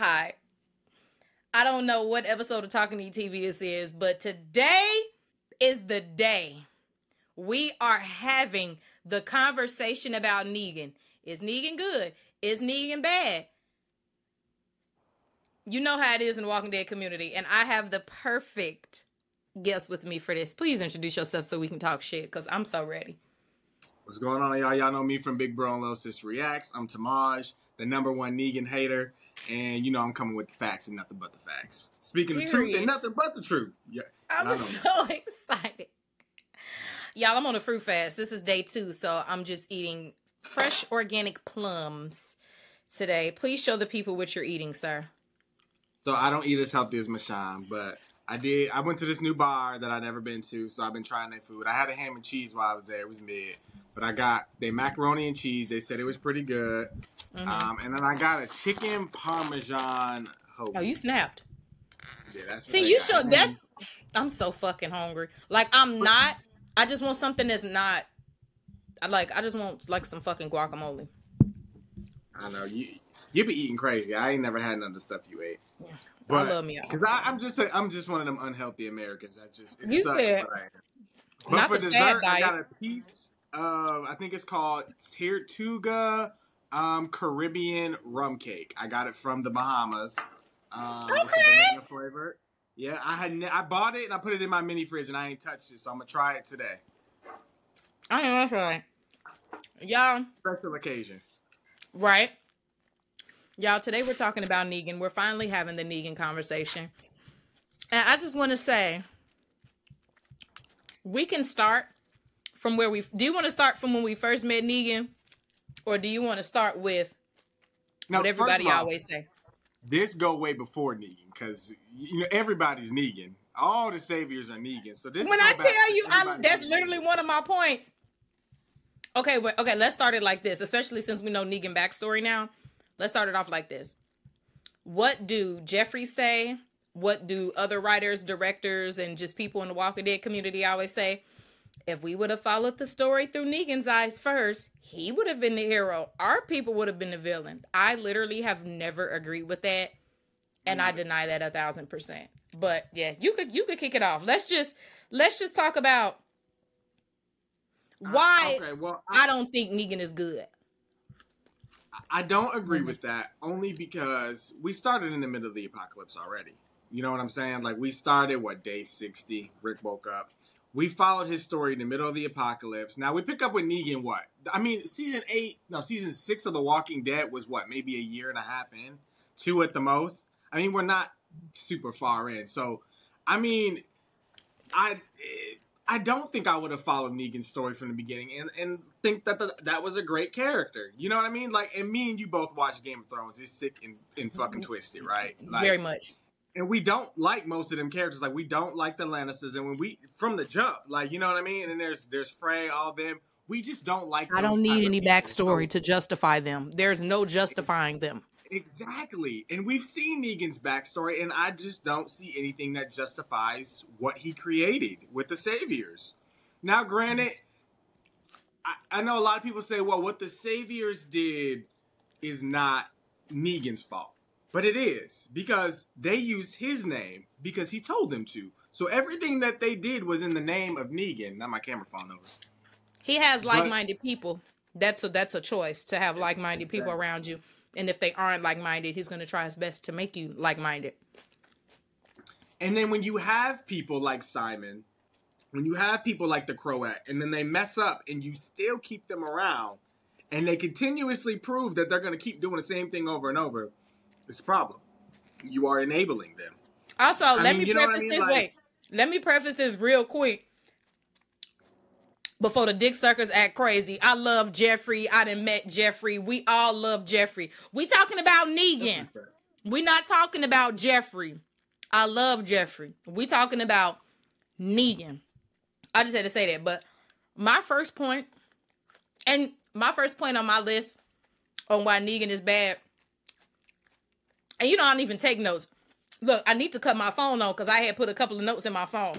Hi. I don't know what episode of Talk and Eat TV this is, but today is the day we are having the conversation about Negan. Is Negan good? Is Negan bad? You know how it is in the Walking Dead community, and I have the perfect guest with me for this. Please introduce yourself so we can talk shit because I'm so ready. What's going on, y'all? Y'all know me from Big Bro and Little Sis Reacts. I'm Tamaj, the number one Negan hater, and you know I'm coming with the facts and nothing but the facts. Speaking the truth and nothing but the truth. Yeah, I'm so excited. Y'all, I'm on a fruit fast. This is day two, so I'm just eating fresh organic plums today. Please show the people what you're eating, sir. So I don't eat as healthy as Mashawn, but I did. I went to this new bar that I'd never been to, so I've been trying their food. I had a ham and cheese while I was there. It was mid, but I got their macaroni and cheese. They said it was pretty good. Mm-hmm. Um, and then I got a chicken parmesan. Hoagie. Oh, you snapped. Yeah, that's. See, you should. That's. I'm so fucking hungry. Like I'm not. I just want something that's not. I like. I just want like some fucking guacamole. I know you. You be eating crazy. I ain't never had none of the stuff you ate. Yeah. But, I love me because I'm just a, I'm just one of them unhealthy Americans. That just it you sucks, said, but. But not for the dessert, I got a piece of I think it's called Tortuga um, Caribbean rum cake. I got it from the Bahamas. Um, okay. Flavor. Yeah, I had ne- I bought it and I put it in my mini fridge and I ain't touched it, so I'm gonna try it today. I know that's right. Y'all. Special occasion. Right. Y'all, today we're talking about Negan. We're finally having the Negan conversation. And I just want to say, we can start from where we do you want to start from when we first met Negan? Or do you want to start with now, what everybody all, always say? This go way before Negan, because you know everybody's Negan. All the saviors are Negan. So this when I tell you, I'm, that's Negan. literally one of my points. Okay, wait, okay, let's start it like this, especially since we know Negan backstory now. Let's start it off like this. What do Jeffrey say? What do other writers, directors, and just people in the Walking Dead community always say? If we would have followed the story through Negan's eyes first, he would have been the hero. Our people would have been the villain. I literally have never agreed with that, and I deny that a thousand percent. But yeah, you could you could kick it off. Let's just let's just talk about why uh, okay, well, I, I don't think Negan is good. I don't agree with that only because we started in the middle of the apocalypse already. You know what I'm saying? Like we started what day 60. Rick woke up. We followed his story in the middle of the apocalypse. Now we pick up with Negan. What? I mean, season eight, no, season six of The Walking Dead was what? Maybe a year and a half in, two at the most. I mean, we're not super far in. So, I mean, I. I don't think I would have followed Negan's story from the beginning and, and think that the, that was a great character. You know what I mean? Like, and me and you both watched Game of Thrones. It's sick and, and fucking twisted, right? Like, Very much. And we don't like most of them characters. Like, we don't like the Lannisters. And when we, from the jump, like, you know what I mean? And there's there's Frey, all them. We just don't like I don't need any backstory so, to justify them. There's no justifying them. Exactly. And we've seen Negan's backstory, and I just don't see anything that justifies what he created with the Saviors. Now, granted, I, I know a lot of people say, well, what the Saviors did is not Negan's fault. But it is because they used his name because he told them to. So everything that they did was in the name of Negan. Not my camera phone over. He has like-minded but, people. That's a that's a choice to have like-minded exactly. people around you. And if they aren't like minded, he's going to try his best to make you like minded. And then when you have people like Simon, when you have people like the Croat, and then they mess up and you still keep them around, and they continuously prove that they're going to keep doing the same thing over and over, it's a problem. You are enabling them. Also, I let mean, me preface I mean? this. Like, wait, let me preface this real quick before the dick suckers act crazy. I love Jeffrey. I done met Jeffrey. We all love Jeffrey. We talking about Negan. We not talking about Jeffrey. I love Jeffrey. We talking about Negan. I just had to say that. But my first point, and my first point on my list on why Negan is bad, and you know I don't even take notes. Look, I need to cut my phone on because I had put a couple of notes in my phone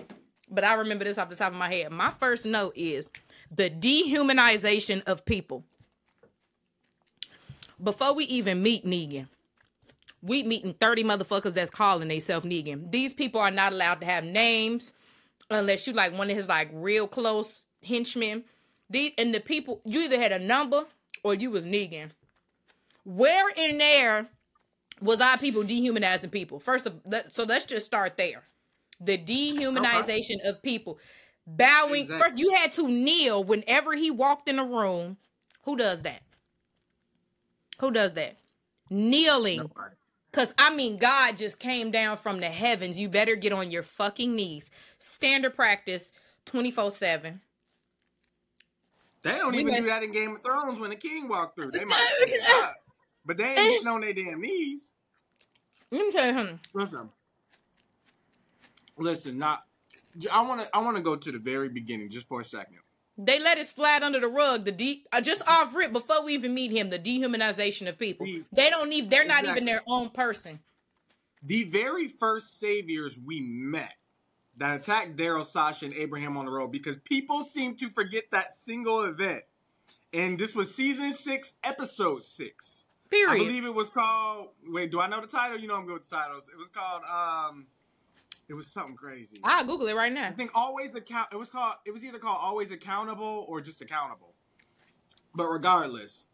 but I remember this off the top of my head. My first note is the dehumanization of people. Before we even meet Negan, we meeting 30 motherfuckers that's calling themselves Negan. These people are not allowed to have names unless you like one of his like real close henchmen. These and the people you either had a number or you was Negan. Where in there was our people dehumanizing people? First of that, so let's just start there. The dehumanization okay. of people. Bowing exactly. first, you had to kneel whenever he walked in a room. Who does that? Who does that? Kneeling. Nobody. Cause I mean, God just came down from the heavens. You better get on your fucking knees. Standard practice, twenty four seven. They don't we even must... do that in Game of Thrones when the king walked through. They might, but they ain't getting on their damn knees. Let me tell you something. Listen, listen. Not. I want to. I want to go to the very beginning just for a second. They let it slide under the rug. The de- uh, just off rip before we even meet him, the dehumanization of people. The, they don't even. They're exactly. not even their own person. The very first saviors we met that attacked Daryl, Sasha, and Abraham on the road because people seem to forget that single event. And this was season six, episode six. Period. I believe it was called. Wait, do I know the title? You know I'm good with titles. It was called. um it was something crazy. I'll Google it right now. I think always account. It was called. It was either called always accountable or just accountable. But regardless,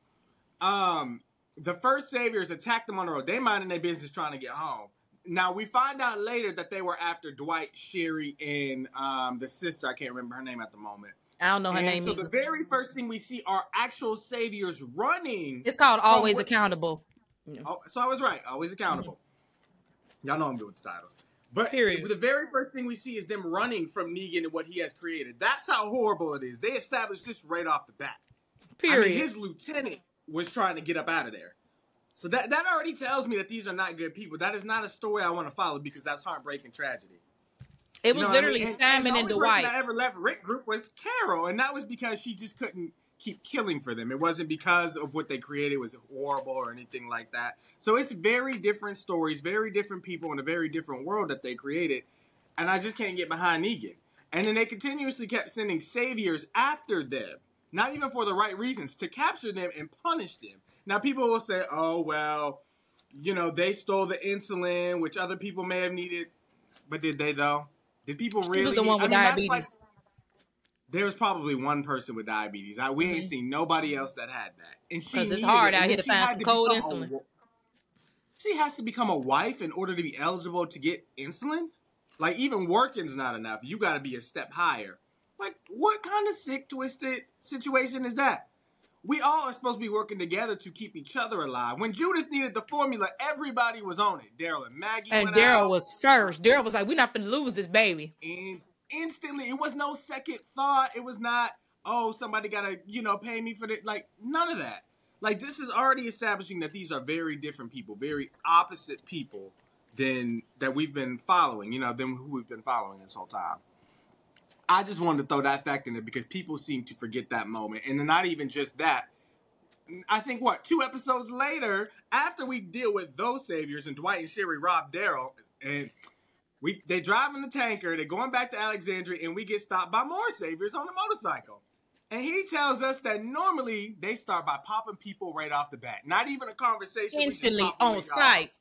um, the first saviors attacked them on the road. They minding their business trying to get home. Now we find out later that they were after Dwight, Sherry, and um, the sister. I can't remember her name at the moment. I don't know her and name. So either. the very first thing we see are actual saviors running. It's called Always what, Accountable. Oh, so I was right. Always accountable. Mm-hmm. Y'all know I'm good with the titles. But Period. the very first thing we see is them running from Negan and what he has created. That's how horrible it is. They established this right off the bat. Period. I mean, his lieutenant was trying to get up out of there. So that that already tells me that these are not good people. That is not a story I want to follow because that's heartbreaking tragedy. It was literally I mean? and, Simon and, and Dwight. That ever left Rick Group was Carol, and that was because she just couldn't keep killing for them. It wasn't because of what they created was horrible or anything like that. So it's very different stories, very different people in a very different world that they created. And I just can't get behind Negan. And then they continuously kept sending saviors after them, not even for the right reasons, to capture them and punish them. Now people will say, "Oh well, you know, they stole the insulin, which other people may have needed." But did they though? Did people really? Was the one with I mean, diabetes. Like, there was probably one person with diabetes. I, we mm-hmm. ain't seen nobody else that had that. And because it's hard it. out here to find some cold insulin. A, she has to become a wife in order to be eligible to get insulin. Like even working's not enough. You got to be a step higher. Like what kind of sick, twisted situation is that? We all are supposed to be working together to keep each other alive. When Judith needed the formula, everybody was on it. Daryl and Maggie. And Daryl was first. Daryl was like, "We're not gonna lose this baby." And instantly. It was no second thought. It was not, oh, somebody gotta, you know, pay me for it. Like none of that. Like this is already establishing that these are very different people, very opposite people than that we've been following, you know, than who we've been following this whole time. I just wanted to throw that fact in there because people seem to forget that moment. And not even just that. I think what, two episodes later, after we deal with those saviors and Dwight and Sherry rob Daryl and we they driving the tanker, they're going back to Alexandria, and we get stopped by more saviors on the motorcycle. And he tells us that normally they start by popping people right off the bat. Not even a conversation. Instantly on sight.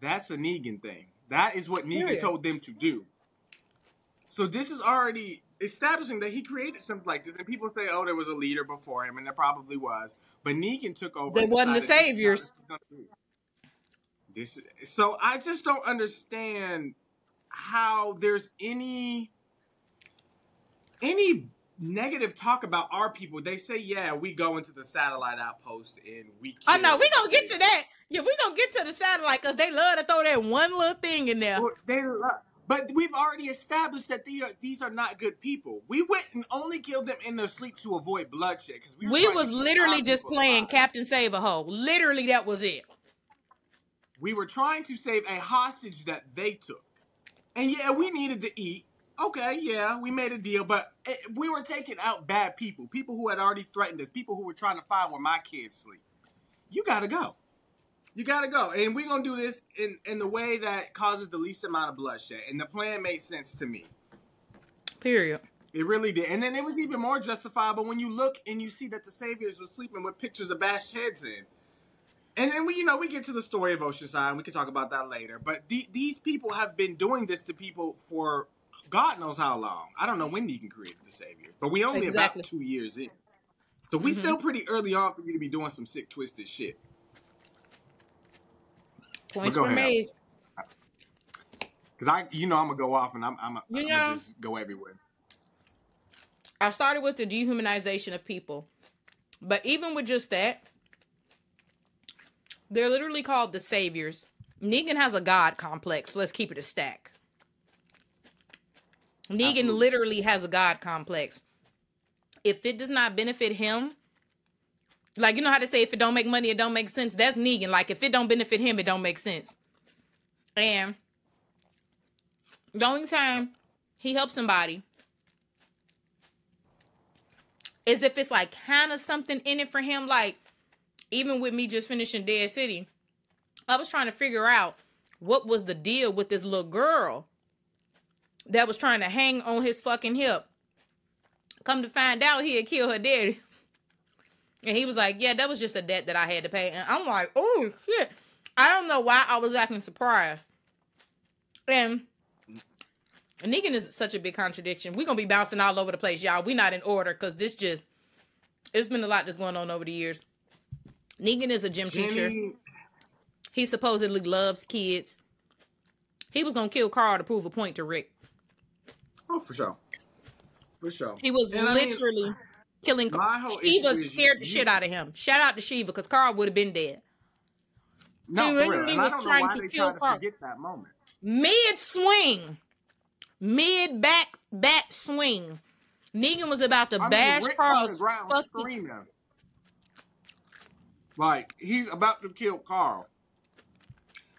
That's a Negan thing. That is what Negan Period. told them to do. So this is already establishing that he created something like this. And people say, oh, there was a leader before him, and there probably was. But Negan took over. They wasn't the saviors. This so I just don't understand how there's any any negative talk about our people. They say, yeah, we go into the satellite outpost and we. Oh no, we gonna get to that. Yeah, we gonna get to the satellite because they love to throw that one little thing in there. Well, they love, but we've already established that these are, these are not good people. We went and only killed them in their sleep to avoid bloodshed because we, we was literally just playing alive. Captain Save a Hole. Literally, that was it. We were trying to save a hostage that they took. And yeah, we needed to eat. Okay, yeah, we made a deal, but eh, we were taking out bad people, people who had already threatened us, people who were trying to find where my kids sleep. You gotta go. You gotta go. And we're gonna do this in, in the way that causes the least amount of bloodshed. And the plan made sense to me. Period. It really did. And then it was even more justifiable when you look and you see that the Saviors were sleeping with pictures of bashed heads in. And then we, you know, we get to the story of Oceanside, and we can talk about that later. But the, these people have been doing this to people for God knows how long. I don't know when Negan created the Savior, but we only Exactly. about two years in, so we Mhm. still pretty early on for you to be doing some sick, twisted shit. Points go were ahead. made. Because I, you know, I'm gonna go off and I'm, I'm, You I'm know- gonna just go everywhere. I started with the dehumanization of people. But even with just that, they're literally called the saviors. Negan has a god complex. Let's keep it a stack. Negan Absolutely. literally has a god complex. If it does not benefit him, like you know how to say if it don't make money, it don't make sense. That's Negan. Like if it don't benefit him, it don't make sense. And the only time he helps somebody is if it's like kind of something in it for him. Like even with me just finishing Dead City, I was trying to figure out what was the deal with this little girl that was trying to hang on his fucking hip. Come to find out, he had killed her daddy. And he was like, Yeah, that was just a debt that I had to pay. And I'm like, Oh shit. I don't know why I was acting surprised. And Negan is such a big contradiction. We're gonna be bouncing all over the place, y'all. We're not in order because this just it's been a lot that's going on over the years. Negan is a gym teacher. He supposedly loves kids. He was gonna kill Carl to prove a point to Rick. oh, for sure, for sure. He was And I mean, literally killing my whole Shiva scared the you- shit out of him. Shout out to Shiva because Carl would have been dead. no, he for real. And I was don't know trying why to they kill try to Carl. forget that moment. Mid swing, mid back back swing. Negan was about to I bash the Carl's ground fucking screaming. Like he's about to kill Carl.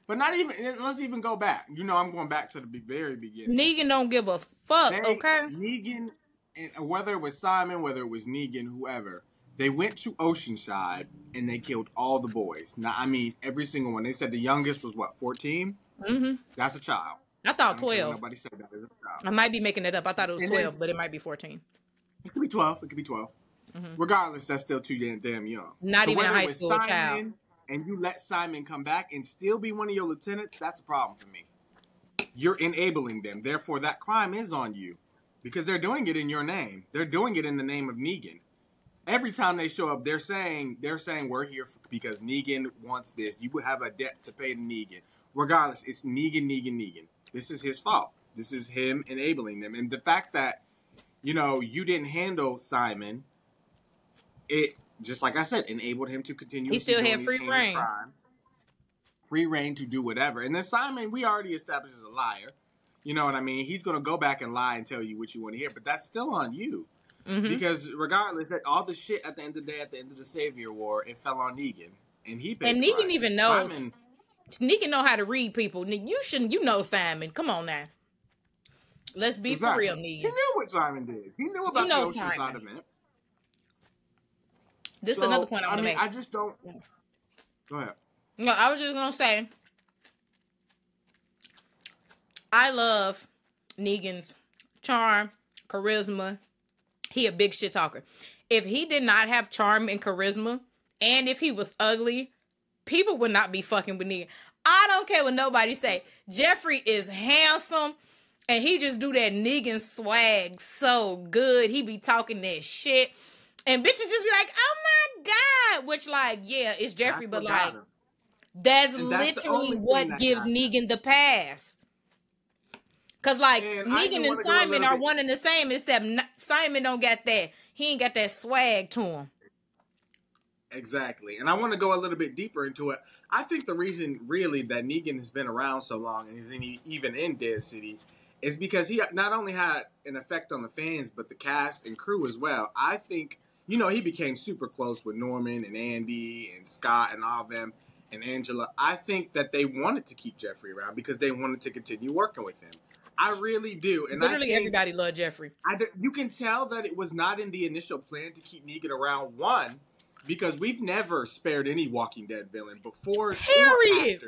But not even. Let's even go back. You know, I'm going back to the very beginning. Negan don't give a fuck, They- okay? Negan, and whether it was Simon, whether it was Negan, whoever, they went to Oceanside and they killed all the boys. Now, I mean, every single one. They said the youngest was what, 14? hmm That's a child. I I thought care 12. Nobody said that is a child. I might be making it up. I thought it was And then- 12, but it might be 14. It could be 12. It could be 12. Mhm. Regardless, that's still too damn, damn young. Not even a high school Simon child. And you let Simon come back and still be one of your lieutenants, that's a problem for me. You're enabling them. Therefore, that crime is on you because they're doing it in your name. They're doing it in the name of Negan. Every time they show up, they're saying they're saying we're here because Negan wants this. You would have a debt to pay to Negan. Regardless, it's Negan, Negan, Negan. This is his fault. This is him enabling them. And the fact that you know you didn't handle Simon, it just like I said, enabled him to continue. He still had free reign. crimes. Free reign to do whatever. And then Simon, we already established as a liar. You know what I mean? He's gonna go back and lie and tell you what you want to hear, but that's still on you. hmm Because regardless, that all the shit at the end of the day, at the end of the Savior War, it fell on Negan, and he And Negan price. even knows. Simon, Negan know how to read people. You shouldn't. You know Simon. Come on now. Let's be for real, Negan. He knew what Simon did. He knew about know the Oceanside Simon. event. This is another point I gonna mean, make. I just don't. Go ahead. No, I was just gonna say, I love Negan's charm, charisma. He a big shit talker. If he did not have charm and charisma, and if he was ugly, people would not be fucking with Negan. I don't care what nobody say. Jeffrey is handsome, and he just do that Negan swag so good. He be talking that shit, and bitches just be like, "Oh my god," which like, yeah, it's Jeffrey, but like. him. That's, And literally what gives. Negan the pass. Cause like And Negan and wanna go a Simon are bit- one and the same, except Simon don't got that. He ain't got that swag to him. Exactly. And I want to go a little bit deeper into it. I think the reason, really, that Negan has been around so long and is in, even in Dead City is because he not only had an effect on the fans, but the cast and crew as well. I think, you know, he became super close with Norman and Andy and Scott and all of them and Angela. I think that they wanted to keep Jeffrey around because they wanted to continue working with him. I really do. And I Literally everybody loved Jeffrey. I you can tell that it was not in the initial plan to keep Negan around. One, because we've never spared any Walking Dead villain before. Period.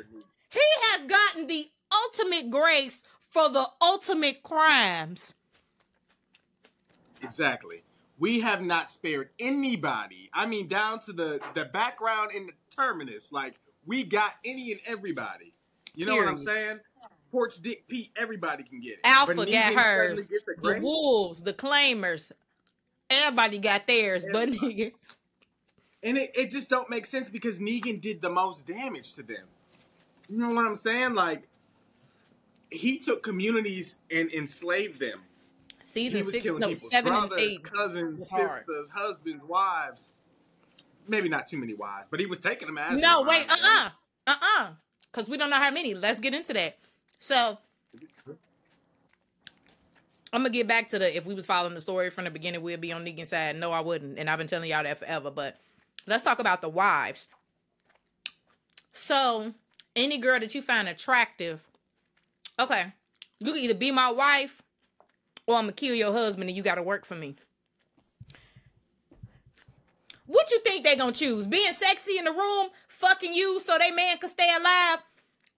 He has gotten the ultimate grace for the ultimate crimes. Exactly. We have not spared anybody. I mean, down to the the background in the terminus. Like we got any and everybody. You know what I'm saying? Porch Dick Pete, everybody can get it. Alpha But got hers. a The wolves, the claimers, everybody got theirs, but nigga. And it, it just don't make sense because Negan did the most damage to them. You know what I'm saying? Like he took communities and enslaved them. Season six, no, seven and eight. cousins, sisters, husbands, wives. Maybe not too many wives, but he was taking them as No, wait, uh uh-uh, uh, uh Because we don't know how many. Let's get into that. So, I'm to get back to the if we was following the story from the beginning, we'd be on Negan's side. No, I wouldn't. And I've been telling y'all that forever. But let's talk about the wives. So, any girl that you find attractive, okay, you can either be my wife or I'm to kill your husband and you got to work for me. What you think they gonna choose? Being sexy in the room, fucking you so they man could stay alive,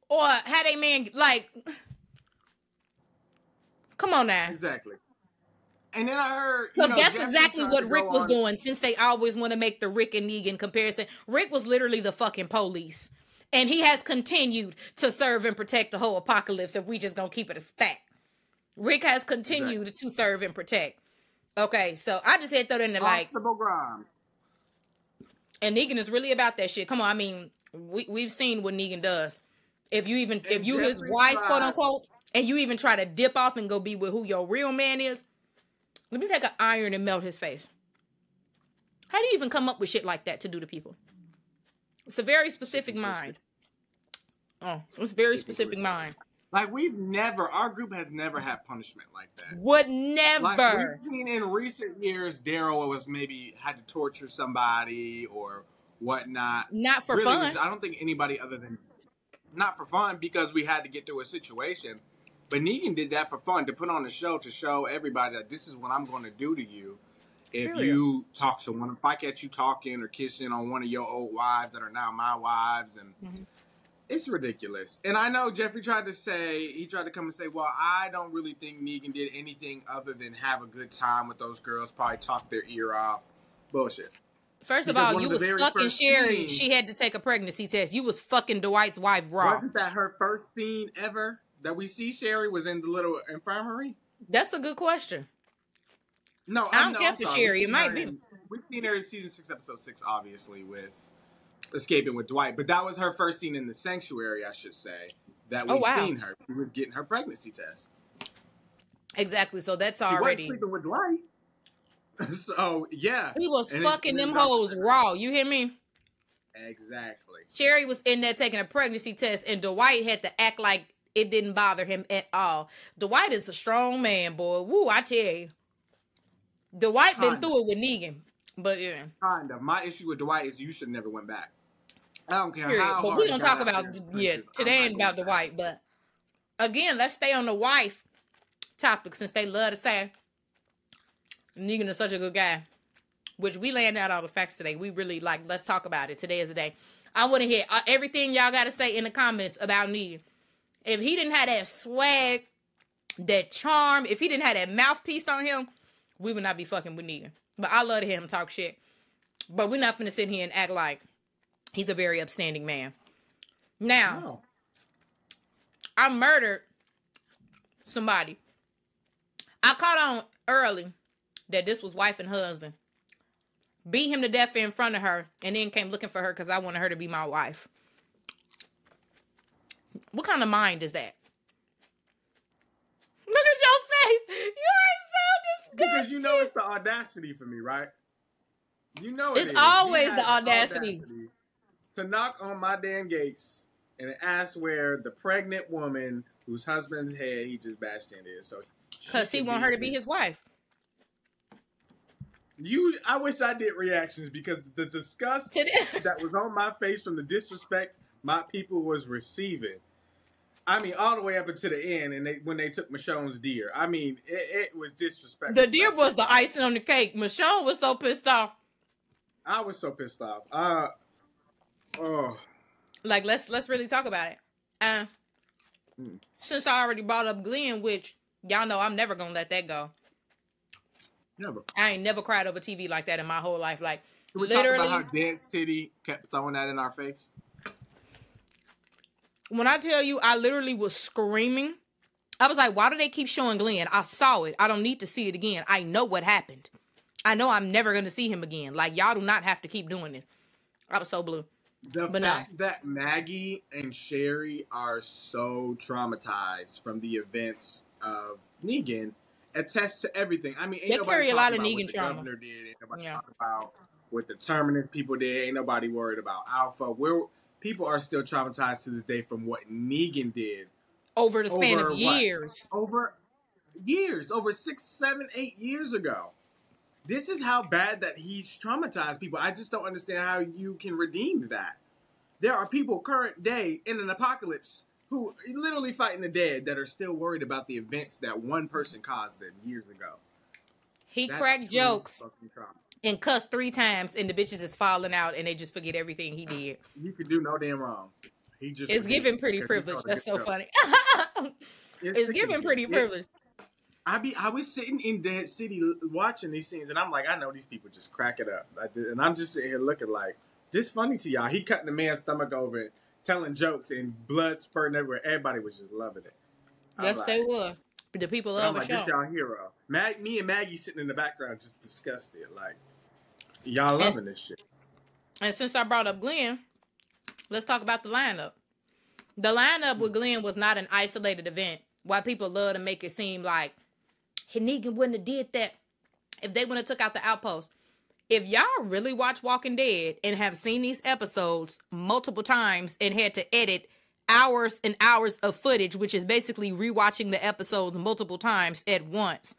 or how they man like? Come on now, Exactly. And then I heard because that's Jeffrey exactly what Rick was on- doing. Since they always want to make the Rick and Negan comparison, Rick was literally the fucking police, and he has continued to serve and protect the whole apocalypse. If we just gonna keep it a stack, Rick has continued to serve and protect. Okay, so I just had to throw that in there like. And Negan is really about that shit. Come on, I mean, we we've seen what Negan does. If you even if you his wife, tried- quote unquote, and you even try to dip off and go be with who your real man is, let me take an iron and melt his face. How do you even come up with shit like that to do to people? It's a very specific mind. Oh, it's a very specific mind. Like we've never, our group has never had punishment like that. Would Like never. we've seen in recent years, Daryl was maybe had to torture somebody or whatnot. Not for Really, fun. I don't think anybody other than not for fun because we had to get through a situation. But Negan did that for fun to put on a show to show everybody that this is what I'm going to do to you if Period. you talk to one. If I catch you talking or kissing on one of your old wives that are now my wives, and Mhm. it's ridiculous. And I know Jeffrey tried to say he tried to come and say, "Well, I don't really think Negan did anything other than have a good time with those girls, probably talk their ear off." Bullshit. First of all, you of was fucking Sherry. scenes- She had to take a pregnancy test. You was fucking Dwight's wife raw. Wasn't that her first scene ever that we see? Sherry was in the little infirmary. That's a good question. No, I don't know, care I'm for. Sherry. It might be. in- We've seen her in season six, episode six, obviously with escaping with Dwight, but that was her first scene in the sanctuary, I should say. That Oh, we've wow. seen her. She was getting her pregnancy test. Exactly. So that's She already. sleeping with Dwight. so yeah, He was And fucking them hoes raw. You hear me? exactly. Sherry was in there taking a pregnancy test, and Dwight had to act like it didn't bother him at all. Dwight is a strong man, boy. Woo, I tell you. Dwight been through it with Negan, but yeah. Kind of. My issue with Dwight is you should never went back. I don't care Period. how But we gonna talk about yeah. Today ain't about going but again, let's stay on the wife topic since they love to say Negan is such a good guy. Which we laying out all the facts today. We really like. Let's talk about it. Today is the day. I want to hear uh, everything y'all got to say in the comments about Negan. If he didn't have that swag, that charm, if he didn't have that mouthpiece on him, we would not be fucking with Negan. But I love to hear him talk shit. But we're not gonna sit here and act like he's a very upstanding man. Now, No. I murdered somebody. I caught on early that this was wife and husband. Beat him to death in front of her, and then came looking for her because I wanted her to be my wife. What kind of mind is that? Look at your face. You are so disgusting. Because you know it's the audacity for me, right? You know it It's is. Always the audacity. to knock on my damn gates and ask where the pregnant woman whose husband's head he just bashed in is. So Because he want her to be his wife. You, I wish I did reactions because the disgust that was on my face from the disrespect my people was receiving. I mean, all the way up until the end, and they when they took Michonne's deer. I mean, it, it was disrespectful. The deer was the icing on the cake. Michonne was so pissed off. I was so pissed off. Uh, oh, like let's let's really talk about it. Uh, Hmm. since I already brought up Glenn, which y'all know I'm never gonna let that go. Never. I ain't never cried over TV like that in my whole life. Like Can we Literally. talk about how Dead City kept throwing that in our face? when I tell you, I literally was screaming. I was like, why do they keep showing Glenn? I saw it. I don't need to see it again. I know what happened. I know I'm never going to see him again. Like, y'all do not have to keep doing this. I was so blue. The But no. that Maggie and Sherry are so traumatized from the events of Negan attests to everything. I mean, ain't They nobody carry a lot of Negan trauma. governor did. Ain't nobody Yeah. talking about what the Terminus people did. Ain't nobody worried about Alpha. We're people are still traumatized to this day from what Negan did Over the span Over of what? years. over years, over six, seven, eight years ago. This is how bad that he's traumatized people. I just don't understand how you can redeem that. There are people current day in an apocalypse who literally fighting the dead that are still worried about the events that one person caused them years ago. He That's cracked jokes and cussed three times, and the bitches is falling out, and they just forget everything he did. You could do no damn wrong. He just It's giving pretty privilege. That's so joke. funny. It's it's giving pretty it. privilege. I be I was sitting in Dead City watching these scenes, and I'm like, I know these people just crack it up, and I'm just sitting here looking like this funny to y'all. He cutting the man's stomach open, telling jokes, and blood spurting everywhere. Everybody was just loving it. Yes, like- they were. The people love like, this y'all hero. Mag, me and Maggie sitting in the background, just disgusted. Like y'all loving this shit. And since I brought up Glenn, let's talk about the lineup. The lineup with Glenn was not an isolated event. Why people love to make it seem like Negan wouldn't have did that if they wouldn't have took out the outpost. If y'all really watch Walking Dead and have seen these episodes multiple times and had to edit hours and hours of footage, which is basically rewatching the episodes multiple times at once,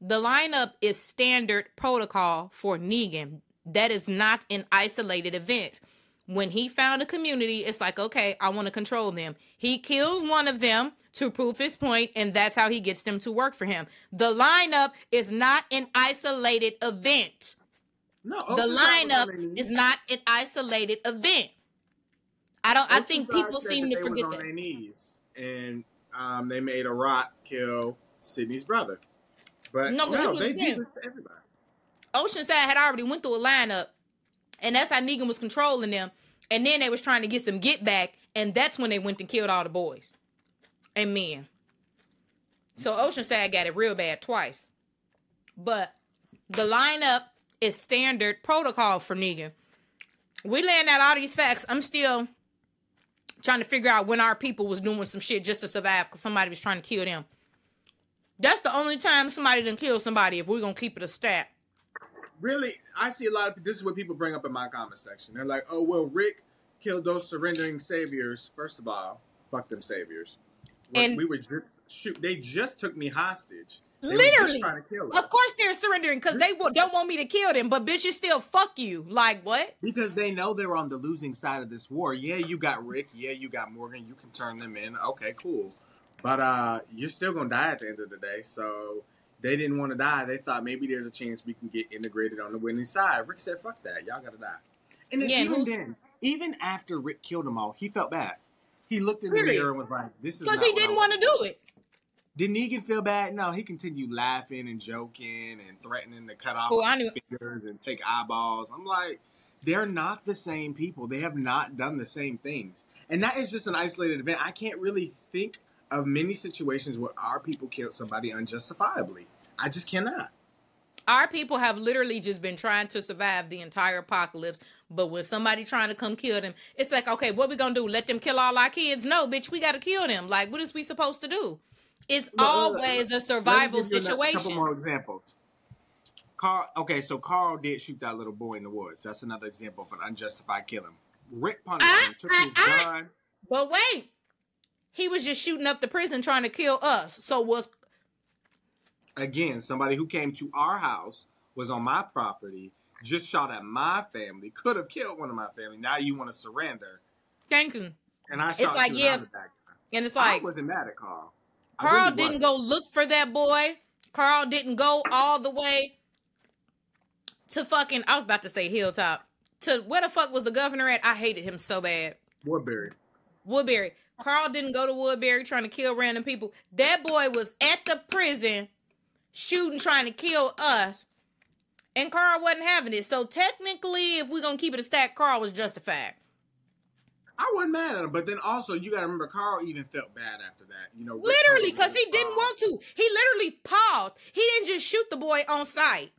the lineup is standard protocol for Negan. That is not an isolated event. When he found a community, it's like, okay, I want to control them. He kills one of them to prove his point, and that's how he gets them to work for him. The lineup is not an isolated event. No, The lineup on their knees. is not an isolated event. I don't. I think people seem to forget that. their knees, and um, they made a rock kill Cyndie's brother. But No, no, they thing. this to everybody. Oceanside had already went through a lineup, and that's how Negan was controlling them. And then they was trying to get some get back, and that's when they went and killed all the boys and men. So Oceanside got it real bad twice. But the lineup is standard protocol for Negan. We laying out all these facts. I'm still trying to figure out when our people was doing some shit just to survive because somebody was trying to kill them. That's the only time somebody didn't kill somebody if we're gonna keep it a stat. Really, I see a lot of this is what people bring up in my comment section. They're like, "Oh well, Rick killed those surrendering saviors." First of all, fuck them saviors. We- And- we were just shoot. They just took me hostage. They Literally. trying to kill us Of course they're surrendering because they w- don't want me to kill them, but bitches still fuck you. Like what? because they know they're on the losing side of this war. Yeah, you got Rick. Yeah, you got Morgan. You can turn them in. Okay, cool. But uh, you're still gonna die at the end of the day. So they didn't want to die. They thought maybe there's a chance we can get integrated on the winning side. Rick said, "Fuck that. Y'all gotta die." And then Yeah, even who's- then, even after Rick killed them all, he felt bad. He looked in the mirror and was like, "This is Because he didn't want to do it. Did Negan feel bad? No, he continued laughing and joking and threatening to cut off Oh, fingers and take eyeballs. I'm like, they're not the same people. They have not done the same things. And that is just an isolated event. I can't really think of many situations where our people killed somebody unjustifiably. I just cannot. Our people have literally just been trying to survive the entire apocalypse. But when somebody trying to come kill them, it's like, okay, what we gonna do? Let them kill all our kids? No, bitch, we gotta kill them. Like, what is we supposed to do? It's Well, uh, always a Let me survival you a couple situation. more examples. Carl, okay, so Carl did shoot that little boy in the woods. That's another example of an unjustified killing. Rick punished Ah, him, took his ah, ah. gun. But wait, he was just shooting up the prison trying to kill us. So was again, somebody who came to our house was on my property, just shot at my family, could have killed one of my family. Now you want to surrender, thinking, and I shot It's like, you yeah, and I'm the bad guy. and it's I like wasn't mad at Carl. Carl really didn't go look for that boy. Carl didn't go all the way to fucking. I was about to say Hilltop. To where the fuck was the governor at? I hated him so bad. Woodbury. Woodbury. Carl didn't go to Woodbury trying to kill random people. That boy was at the prison shooting, trying to kill us. and Carl wasn't having it. So technically, if we're gonna keep it a stack, Carl was justified. I wasn't mad at him, but then also you got to remember Carl even felt bad after that. You know, Literally, because he didn't uh, want to. He literally paused. He didn't just shoot the boy on sight.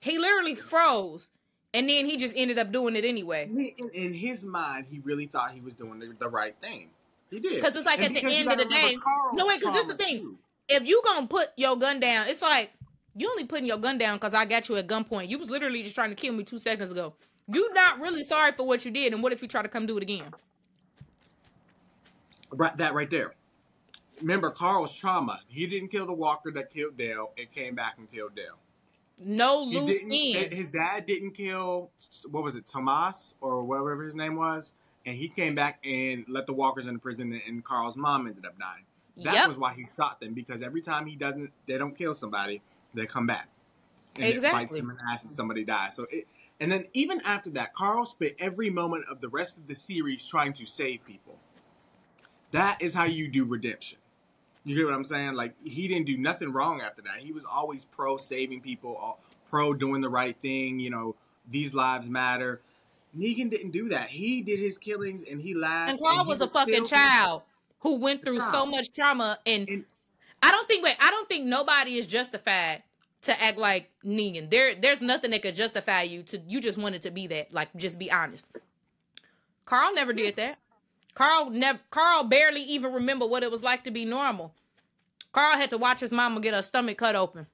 He literally froze, and then he just ended up doing it anyway. In, in his mind, he really thought he was doing the, the right thing. He did because it's like And at the end of the day- Carl's No, wait, 'cause this is the thing. too. If you gonna put your gun down, it's like you only putting your gun down because I got you at gunpoint. You was literally just trying to kill me two seconds ago. You not really sorry for what you did, and what if you try to come do it again? Right, that right there. Remember Carl's trauma. He didn't kill the walker that killed Dale. It came back and killed Dale. No He loose ends. his dad didn't kill what was it, Tomas or whatever his name was, and he came back and let the walkers in the prison, and Carl's mom ended up dying. That Yep. was why he shot them because every time he doesn't, they don't kill somebody, they come back. And It bites Exactly. him in the ass and somebody dies. So it, and then even after that, Carl spent every moment of the rest of the series trying to save people. That is how you do redemption. You get what I'm saying? Like he didn't do nothing wrong after that. He was always pro saving people, pro doing the right thing. You know, these lives matter. Negan didn't do that. He did his killings and he laughed. And Carl he was a fucking child who went through so much trauma, and And- I don't think. Wait, I don't think nobody is justified to act like Negan. There, there's nothing that could justify you to. You just wanted to be that. Like, just be honest. Carl never did that. Carl never. Carl barely even remember what it was like to be normal. Carl had to watch his mama get her stomach cut open.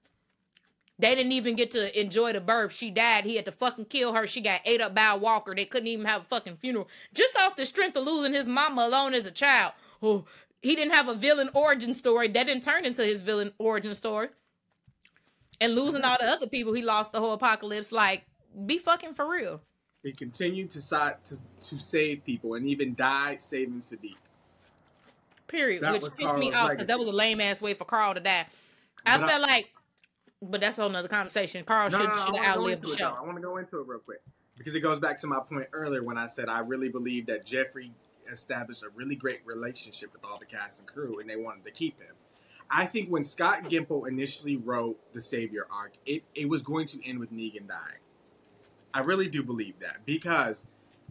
They didn't even get to enjoy the birth. She died. He had to fucking kill her. She got ate up by a walker. They couldn't even have a fucking funeral. Just off the strength of losing his mama alone as a child. Oh, he didn't have a villain origin story. That didn't turn into his villain origin story. And losing all the other people he lost the whole apocalypse. Like, be fucking for real. He continued to, to to save people and even died saving Siddiq. Period. That which pissed me off because that was a lame ass way for Carl to die. I But I- felt like, but that's a whole nother conversation. Carl No, should no, no, I should wanna have outlived the it, show. I want to go into it real quick because it goes back to my point earlier when I said I really believe that Jeffrey established a really great relationship with all the cast and crew, and they wanted to keep him. I think when Scott Gimple initially wrote the Savior arc, it, it was going to end with Negan dying. I really do believe that because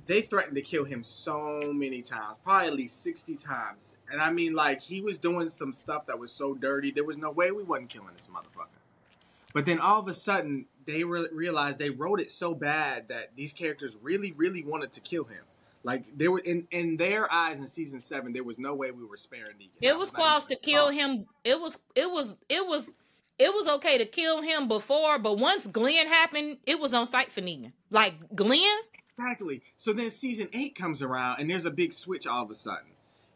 they threatened to kill him so many times, probably at least 60 times. And I mean, like, he was doing some stuff that was so dirty, there was no way we wasn't killing this motherfucker. But then all of a sudden, they re- realized they wrote it so bad that these characters really, really wanted to kill him. Like they were in in their eyes in season seven, there was no way we were sparing Negan. It was close to kill him. It was it was it was it was okay to kill him before, but once Glenn happened, it was on site for Negan. Like Glenn, Exactly. So then season eight comes around, and there's a big switch all of a sudden.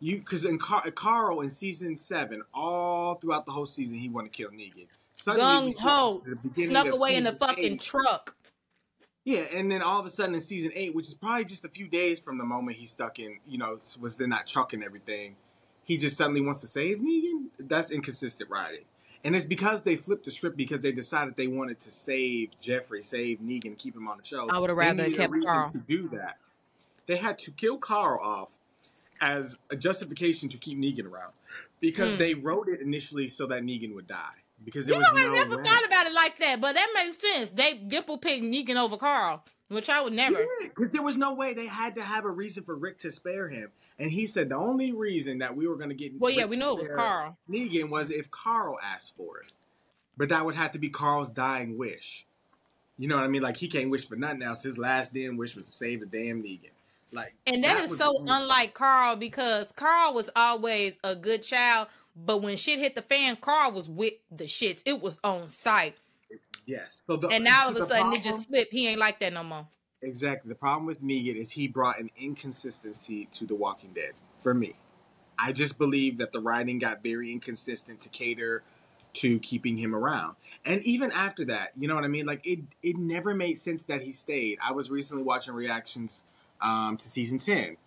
You because in Car- Carl in season seven, all throughout the whole season, he wanted to kill Negan. Suddenly, gung ho, to the beginning snuck away in the fucking eight. truck. Yeah, and then all of a sudden in season eight, which is probably just a few days from the moment he stuck in, you know, was in that truck and everything, he just suddenly wants to save Negan. That's inconsistent writing. And it's because they flipped the script because they decided they wanted to save Jeffrey, save Negan, keep him on the show. I would have rather kept Carl. to do that. They had to kill Carl off as a justification to keep Negan around because Hmm. they wrote it initially so that Negan would die. Because You there know, was I never thought about it like that, but that makes sense. They Gimple picked Negan over Carl, which I would never. Because there was no way they had to have a reason for Rick to spare him. And he said the only reason that we were going to get Well, yeah, we to know it was Carl. Negan was if Carl asked for it. But that would have to be Carl's dying wish. You know what I mean? Like he can't wish for nothing else. His last damn wish was to save the damn Negan. Like And that is so unlike Carl because Carl was always a good child, but when shit hit the fan, Carl was with the shits. It was on site. Yes. So the, And now all of a sudden it just flipped. He ain't like that no more. Exactly. The problem with Negan is he brought an inconsistency to The Walking Dead. For me, I just believe that the writing got very inconsistent to cater to keeping him around. And even after that, you know what I mean? Like it, it never made sense that he stayed. I was recently watching reactions um, to season ten,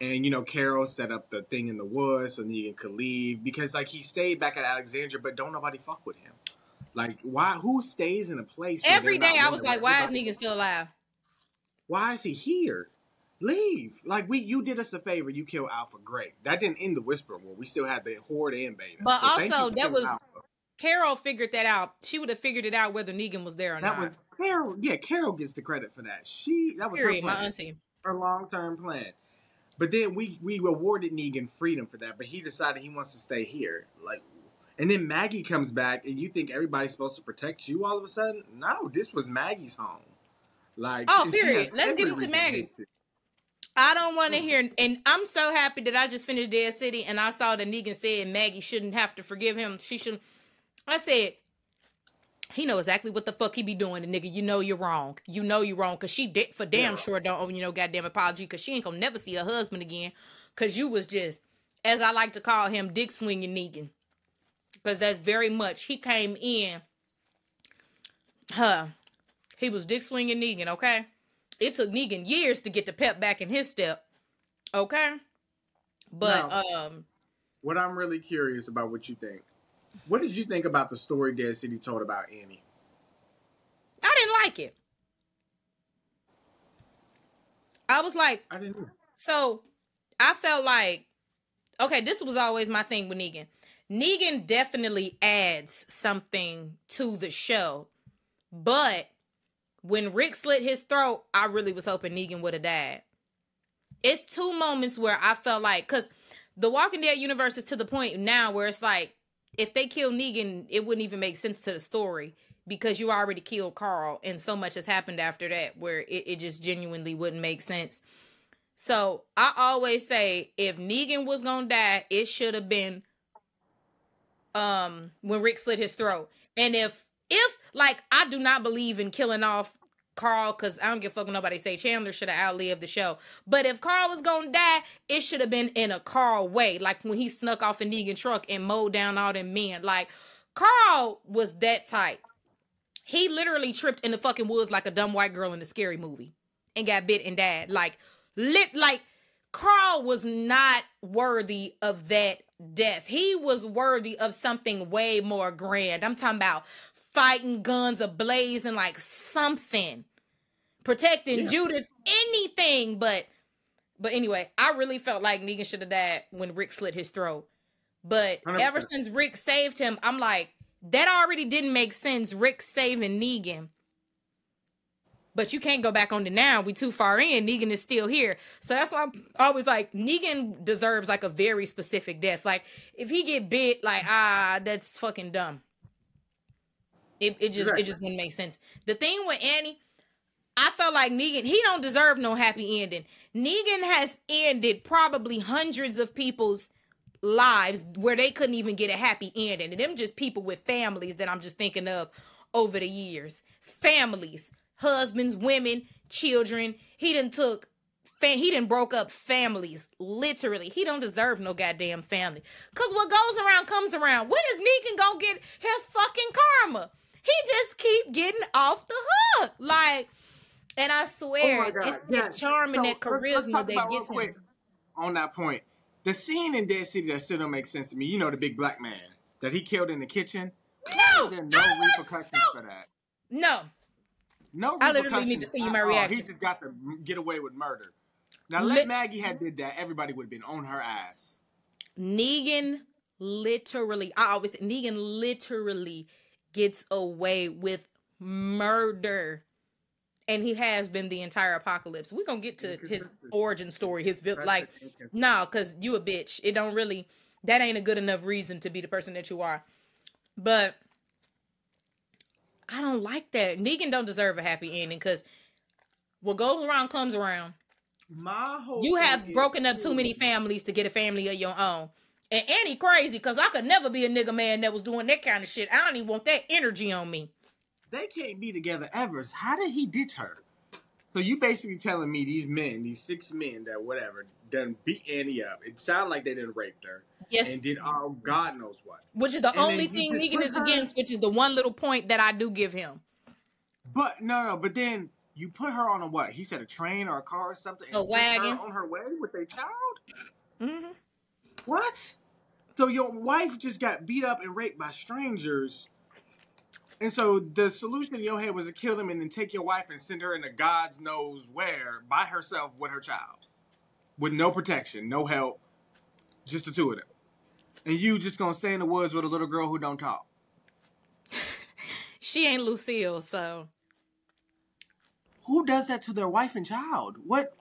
and you know Carol set up the thing in the woods so Negan could leave because like he stayed back at Alexandria, but don't nobody fuck with him. Like why? Who stays in a place? Every day I was like, why is? Negan still alive? Why is he here? Leave. Like we, you did us a favor. You killed Alpha. Great. That didn't end the Whisper War. We still had the Horde and Beta. But So also, that was- Alpha. Carol figured that out, she would have figured it out whether Negan was there or That not. was Carol. Yeah, Carol gets the credit for that. She that was Period, her my auntie. her long term plan. But then we we awarded Negan freedom for that, but he decided he wants to stay here. Like, and then Maggie comes back, and you think everybody's supposed to protect you all of a sudden? No, this was Maggie's home. Like, Oh, period. Let's get into to Maggie. I don't want to mm-hmm. hear, and I'm so happy that I just finished Dead City and I saw that Negan said Maggie shouldn't have to forgive him. She shouldn't. I said, he know exactly what the fuck he be doing, and nigga, you know you're wrong. You know you're wrong, cause she did for damn Yeah. sure don't owe you no goddamn apology, cause she ain't gonna never see her husband again, cause you was just, as I like to call him, dick swinging Negan, cause that's very much he came in. Huh, he was dick swinging Negan, okay. It took Negan years to get the pep back in his step. Okay. But Now- um What I'm really curious about what you think. What did you think about the story Dead City told about Annie? I didn't like it. I was like, I didn't. know. so I felt like okay, this was always my thing with Negan. Negan definitely adds something to the show. But when Rick slit his throat, I really was hoping Negan would have died. It's two moments where I felt like cuz the Walking Dead universe is to the point now where it's like if they kill Negan, it wouldn't even make sense to the story because you already killed Carl and so much has happened after that where it, it just genuinely wouldn't make sense. So I always say if Negan was gonna die, it should have been um when Rick slit his throat. And if if like I do not believe in killing off Carl because I don't give a fuck what nobody say Chandler should have outlived the show. But if Carl was gonna die, it should have been in a Carl way, like when he snuck off a Negan truck and mowed down all them men. Like Carl was that type. He literally tripped in the fucking woods like a dumb white girl in the scary movie and got bit and died. Like lit like Carl was not worthy of that death. He was worthy of something way more grand. I'm talking about fighting guns ablaze and like something protecting Yeah. Judith, anything. But but anyway, I really felt like Negan should have died when Rick slit his throat. But 100%. ever since Rick saved him, I'm like, that already didn't make sense. Rick saving Negan. But you can't go back on the now. We too far in. Negan is still here. So that's why I'm always like, Negan deserves like a very specific death. Like, if he get bit, like, ah, that's fucking dumb. It, it just Exactly. it just wouldn't make sense. The thing with Annie, I felt like Negan, he don't deserve no happy ending. Negan has ended probably hundreds of people's lives where they couldn't even get a happy ending. And them just people with families that I'm just thinking of over the years. Families, husbands, women, children. He done took he done broke up families. Literally. He don't deserve no goddamn family. Cause what goes around comes around. When is Negan gonna get his fucking karma? He just keep getting off the hook. Like and I oh swear, Oh it's that yes. charm and So, that let's- let's charisma that gets him. On that point, the scene in Dead City that still don't make sense to me. You know, the big black man that he killed in the kitchen. No, no I repercussions so- for that. No, No I literally need to see at my reaction. He just got to get away with murder. Now, Lit- let Maggie had did that, everybody would have been on her ass. Negan literally, I always say, Negan literally gets away with murder. And he has been the entire apocalypse. We're gonna get to his origin story, his vil- like no, cause you a bitch. It don't really that ain't a good enough reason to be the person that you are. But I don't like that. Negan don't deserve a happy ending because what goes around comes around. My whole You have broken up too many families to get a family of your own. And Annie crazy because I could never be a nigga man that was doing that kind of shit. I don't even want that energy on me. They can't be together ever. How did he ditch her? So you basically telling me these men, these six men that whatever, done beat Annie up. It sounded like they didn't rape her Yes, and did all God knows what. which is the and only thing just Negan is against, which is the one little point that I do give him. But no, no. But then you put her on a what? He said a train or a car or something. and A sent her wagon. on her way with a child. Mm hmm What? So your wife just got beat up and raped by strangers. And so the solution in your head was to kill them and then take your wife and send her into God's knows where by herself with her child. With no protection, no help, just the two of them. And you just gonna stay in the woods with a little girl who don't talk. she ain't Lucille, so Who does that to their wife and child? What?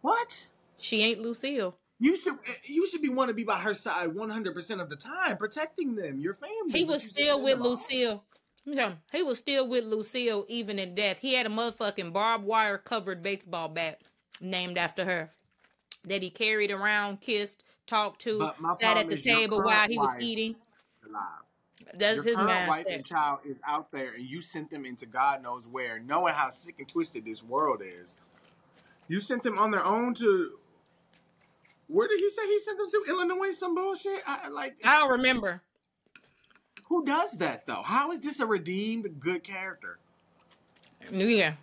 What? she ain't Lucille. You should eh, you should be want to be by her side one hundred percent of the time, protecting them, your family. He was still with. Lucille. Let me tell you, He was still with Lucille even in death. He had a motherfucking barbed wire covered baseball bat named after her that he carried around, kissed, talked to, sat at the table while he was eating. Alive. That's Your his current wife and child is out there, and you sent them into God knows where, knowing how sick and twisted this world is. You sent them on their own to. Where did he say he sent them to? Illinois, some bullshit. I, like, I don't remember. who does that though? How is this a redeemed good character? Yeah.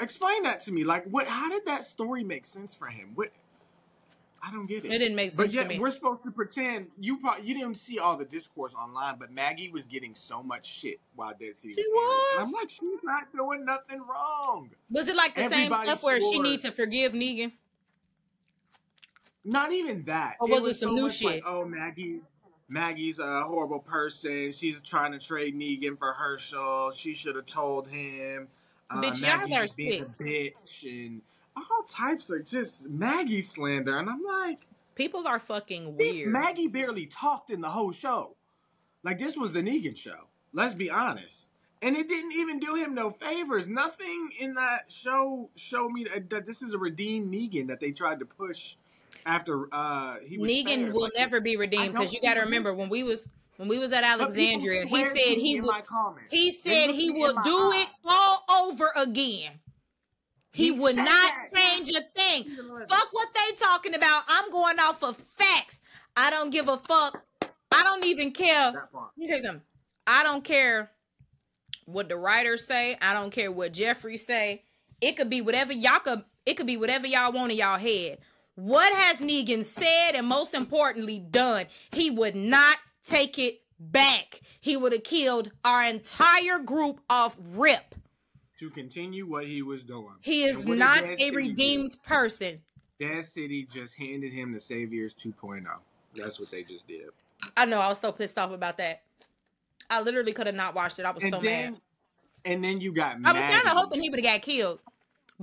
Explain that to me. Like, what? How did that story make sense for him? What? I don't get it. It didn't make But sense to yet me. we're supposed to pretend you probably you didn't see all the discourse online, but Maggie was getting so much shit while Dead City She was. airing. was? I'm like, she's not doing nothing wrong. Was it like the same Everybody stuff where she swore. needs to forgive Negan? Not even that. Or was it some so new much like, oh, Maggie. Maggie's a horrible person. She's trying to trade Negan for Hershel. She should have told him. Uh, Bitch, y'all Maggie's are being a bitch and all types of just Maggie slander. And I'm like, People are fucking weird. Maggie barely talked in the whole show. Like this was the Negan show. Let's be honest. And it didn't even do him no favors. Nothing in that show showed me that this is a redeemed Negan that they tried to push after uh he was Negan spared. will Like, never be redeemed because you got to remember when we was when we was at Alexandria, he said he would he said he would do it all over again. He, He would not that. change a thing. Fuck what they talking about. I'm going off of facts. I don't give a fuck. I don't even care. That part. Let me tell something. I don't care what the writers say. I don't care what Jeffrey say. It could be whatever y'all could. It could be whatever y'all want in y'all head. What has Negan said and most importantly done? He would not take it back. He would have killed our entire group off rip. To continue what he was doing. He is did not a redeemed person. Dead City just handed him the Saviors 2.0. That's what they just did. I know. I was so pissed off about that. I literally could have not watched it. I was And so then, mad. and then you got mad. I was kind of hoping he would have got killed.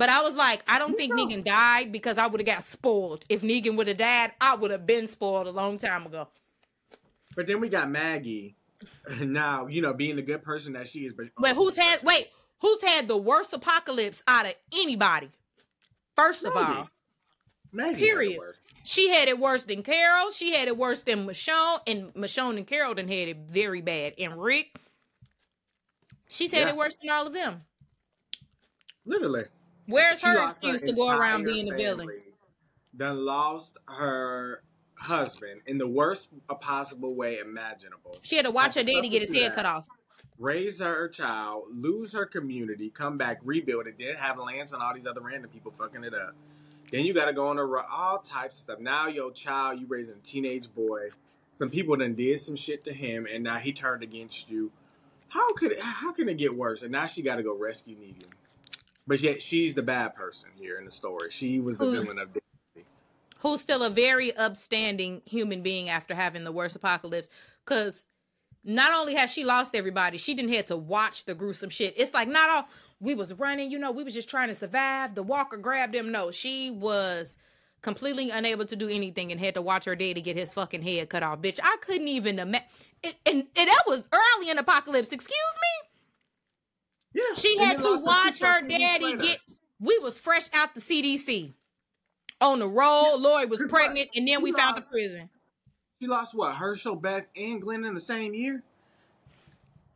But I was like, I don't think too. Negan died because I would have got spoiled. If Negan would have died, I would have been spoiled a long time ago. But then we got Maggie. Now, you know, being the good person that she is. But But who's had wait, who's had the worst apocalypse out of anybody? First of Maggie. all, Maggie period. worse. she had it worse than Carol. She had it worse than Michonne, and Michonne and Carol done had it very bad. And Rick, she's had Yeah. it worse than all of them. Literally. Where's She her lost excuse to go around entire being the villain? family. Done lost her husband in the worst possible way imaginable. She had to watch her Had daddy get his through head that. cut off. Raise her child, lose her community, come back, rebuild it, then have Lance and all these other random people fucking it up. Then you got to go on a ru- all types of stuff. Now your child, you raising a teenage boy. Some people done did some shit to him, and now he turned against you. How could it, how can it get worse? And now she got to go rescue Negan. But yet she's the bad person here in the story. She was the Who's- villain of the who's still a very upstanding human being after having the worst apocalypse. Because not only has she lost everybody, she didn't have to watch the gruesome shit. It's like not all we was running, you know, we was just trying to survive. The walker grabbed him. No, she was completely unable to do anything and had to watch her daddy get his fucking head cut off. Bitch, I couldn't even imagine. And, and, and that was early in apocalypse. Excuse me. Yeah, She had to watch her daddy get. We was fresh out the CDC on the road. Lori was pregnant, and then She we found the prison. She lost what? Hershel, Beth, and Glenn in the same year.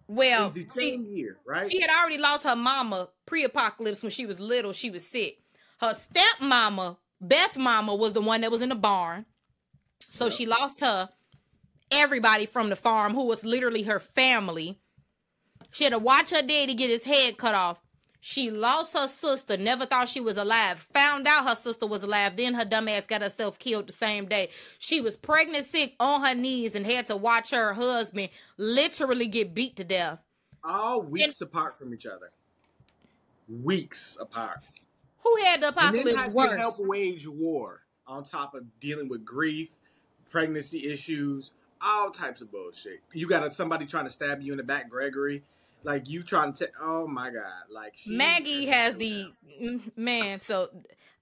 Well, in the she same year, right? she had already lost her mama pre-apocalypse when she was little. She was sick. Her stepmama, Beth mama, was the one that was in the barn. So Yep. she lost her. Everybody from the farm, who was literally her family. She had to watch her daddy get his head cut off. She lost her sister, never thought she was alive. Found out her sister was alive. Then her dumbass got herself killed the same day. She was pregnant, sick, on her knees, and had to watch her husband literally get beat to death. All weeks apart from each other. Weeks apart. Who had the And then apocalypse had to help wage war on top of dealing with grief, pregnancy issues, all types of bullshit. You got somebody trying to stab you in the back, Gregory. Like you trying to, oh my god! Like she, Maggie has the man. So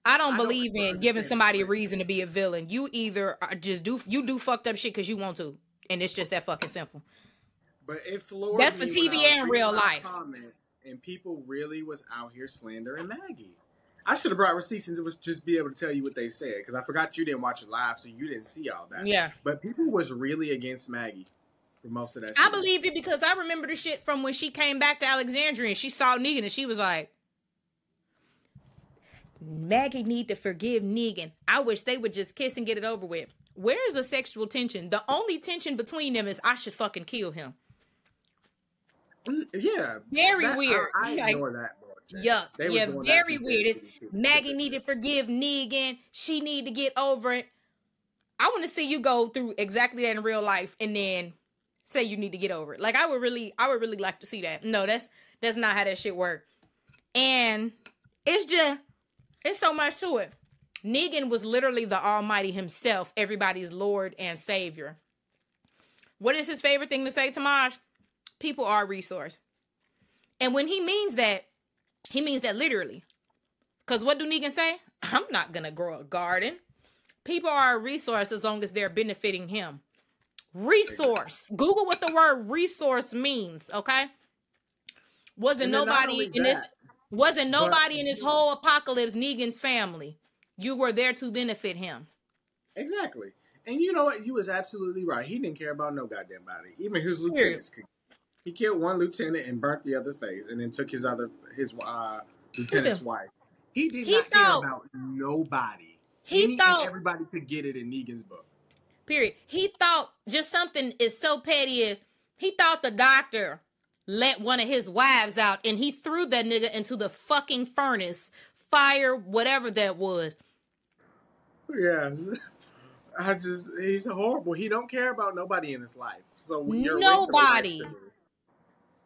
I don't I believe don't in giving somebody a reason to be a villain. You either uh, just do you do fucked up shit because you want to, and it's just that fucking simple. But it floored That's for TV and real life. And people really was out here slandering Maggie. I should have brought receipts and it was just be able to tell you what they said because I forgot you didn't watch it live, so you didn't see all that. Yeah. But people was really against Maggie for most of that. I believe it because I remember the shit from when she came back to Alexandria and she saw Negan and she was like, Maggie need to forgive Negan. I wish they would just kiss and get it over with. Where is the sexual tension? The only tension between them is I should fucking kill him. Mm, yeah. Very that, weird. I, I ignore like, that. Yuck. Yeah, very weird. It's Maggie need to forgive Negan. She need to get over it. I want to see you go through exactly that in real life and then say you need to get over it. Like I would really I would really like to see that. No, that's that's not how that shit work. And it's just it's so much to it. Negan was literally the Almighty himself, everybody's Lord and Savior. What is his favorite thing to say, Tamaj? People are a resource. And when he means that, he means that literally. Because what do Negan say? I'm not going to grow a garden. People are a resource as long as they're benefiting him. Resource. Google what the word resource means, okay? Wasn't nobody in this wasn't nobody but, in this whole apocalypse Negan's family. You were there to benefit him. Exactly. And you know what? You was absolutely right. He didn't care about no goddamn body. Even his lieutenants could he killed one lieutenant and burnt the other's face, and then took his other his uh, lieutenant's Listen, wife. He did he not thought, care about nobody. He Any, thought everybody could get it in Negan's book. Period. He thought just something is so petty is he thought the doctor let one of his wives out and he threw that nigga into the fucking furnace, fire, whatever that was. Yeah. I just he's horrible. He don't care about nobody in his life. So nobody.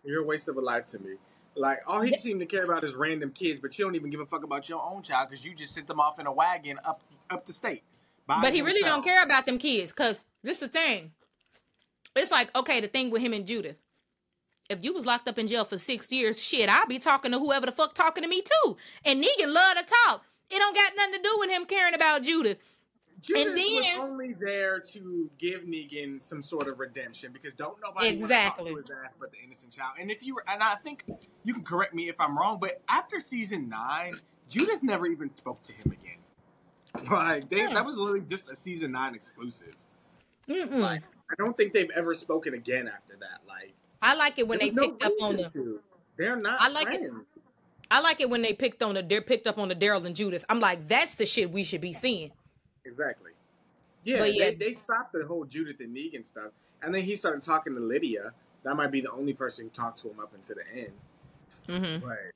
You're a waste of a life to me. Like all he seemed to care about is random kids, but you don't even give a fuck about your own child because you just sent them off in a wagon up up the state. But he really don't care about them kids because this is the thing. It's like okay, the thing with him and Judith. If you was locked up in jail for six years, shit, I'd be talking to whoever the fuck talking to me too. And Negan love to talk. It don't got nothing to do with him caring about Judith. Judas and then, was only there to give Negan some sort of redemption because don't nobody exactly want to talk to his ass but the innocent child. And if you were, and I think you can correct me if I'm wrong, but after season nine, Judith never even spoke to him again. Like they, that hmm. was literally just a season nine exclusive. Mm-mm. Like I don't think they've ever spoken again after that. Like I like it when they picked no up on the. To. They're not. I like friends. it. I like it when they picked on the. They're picked up on the Daryl and Judith. I'm like, that's the shit we should be seeing. Exactly. Yeah, But yeah. They, they stopped the whole Judith and Negan stuff, and then he started talking to Lydia. That might be the only person who talked to him up until the end. Mm-hmm. But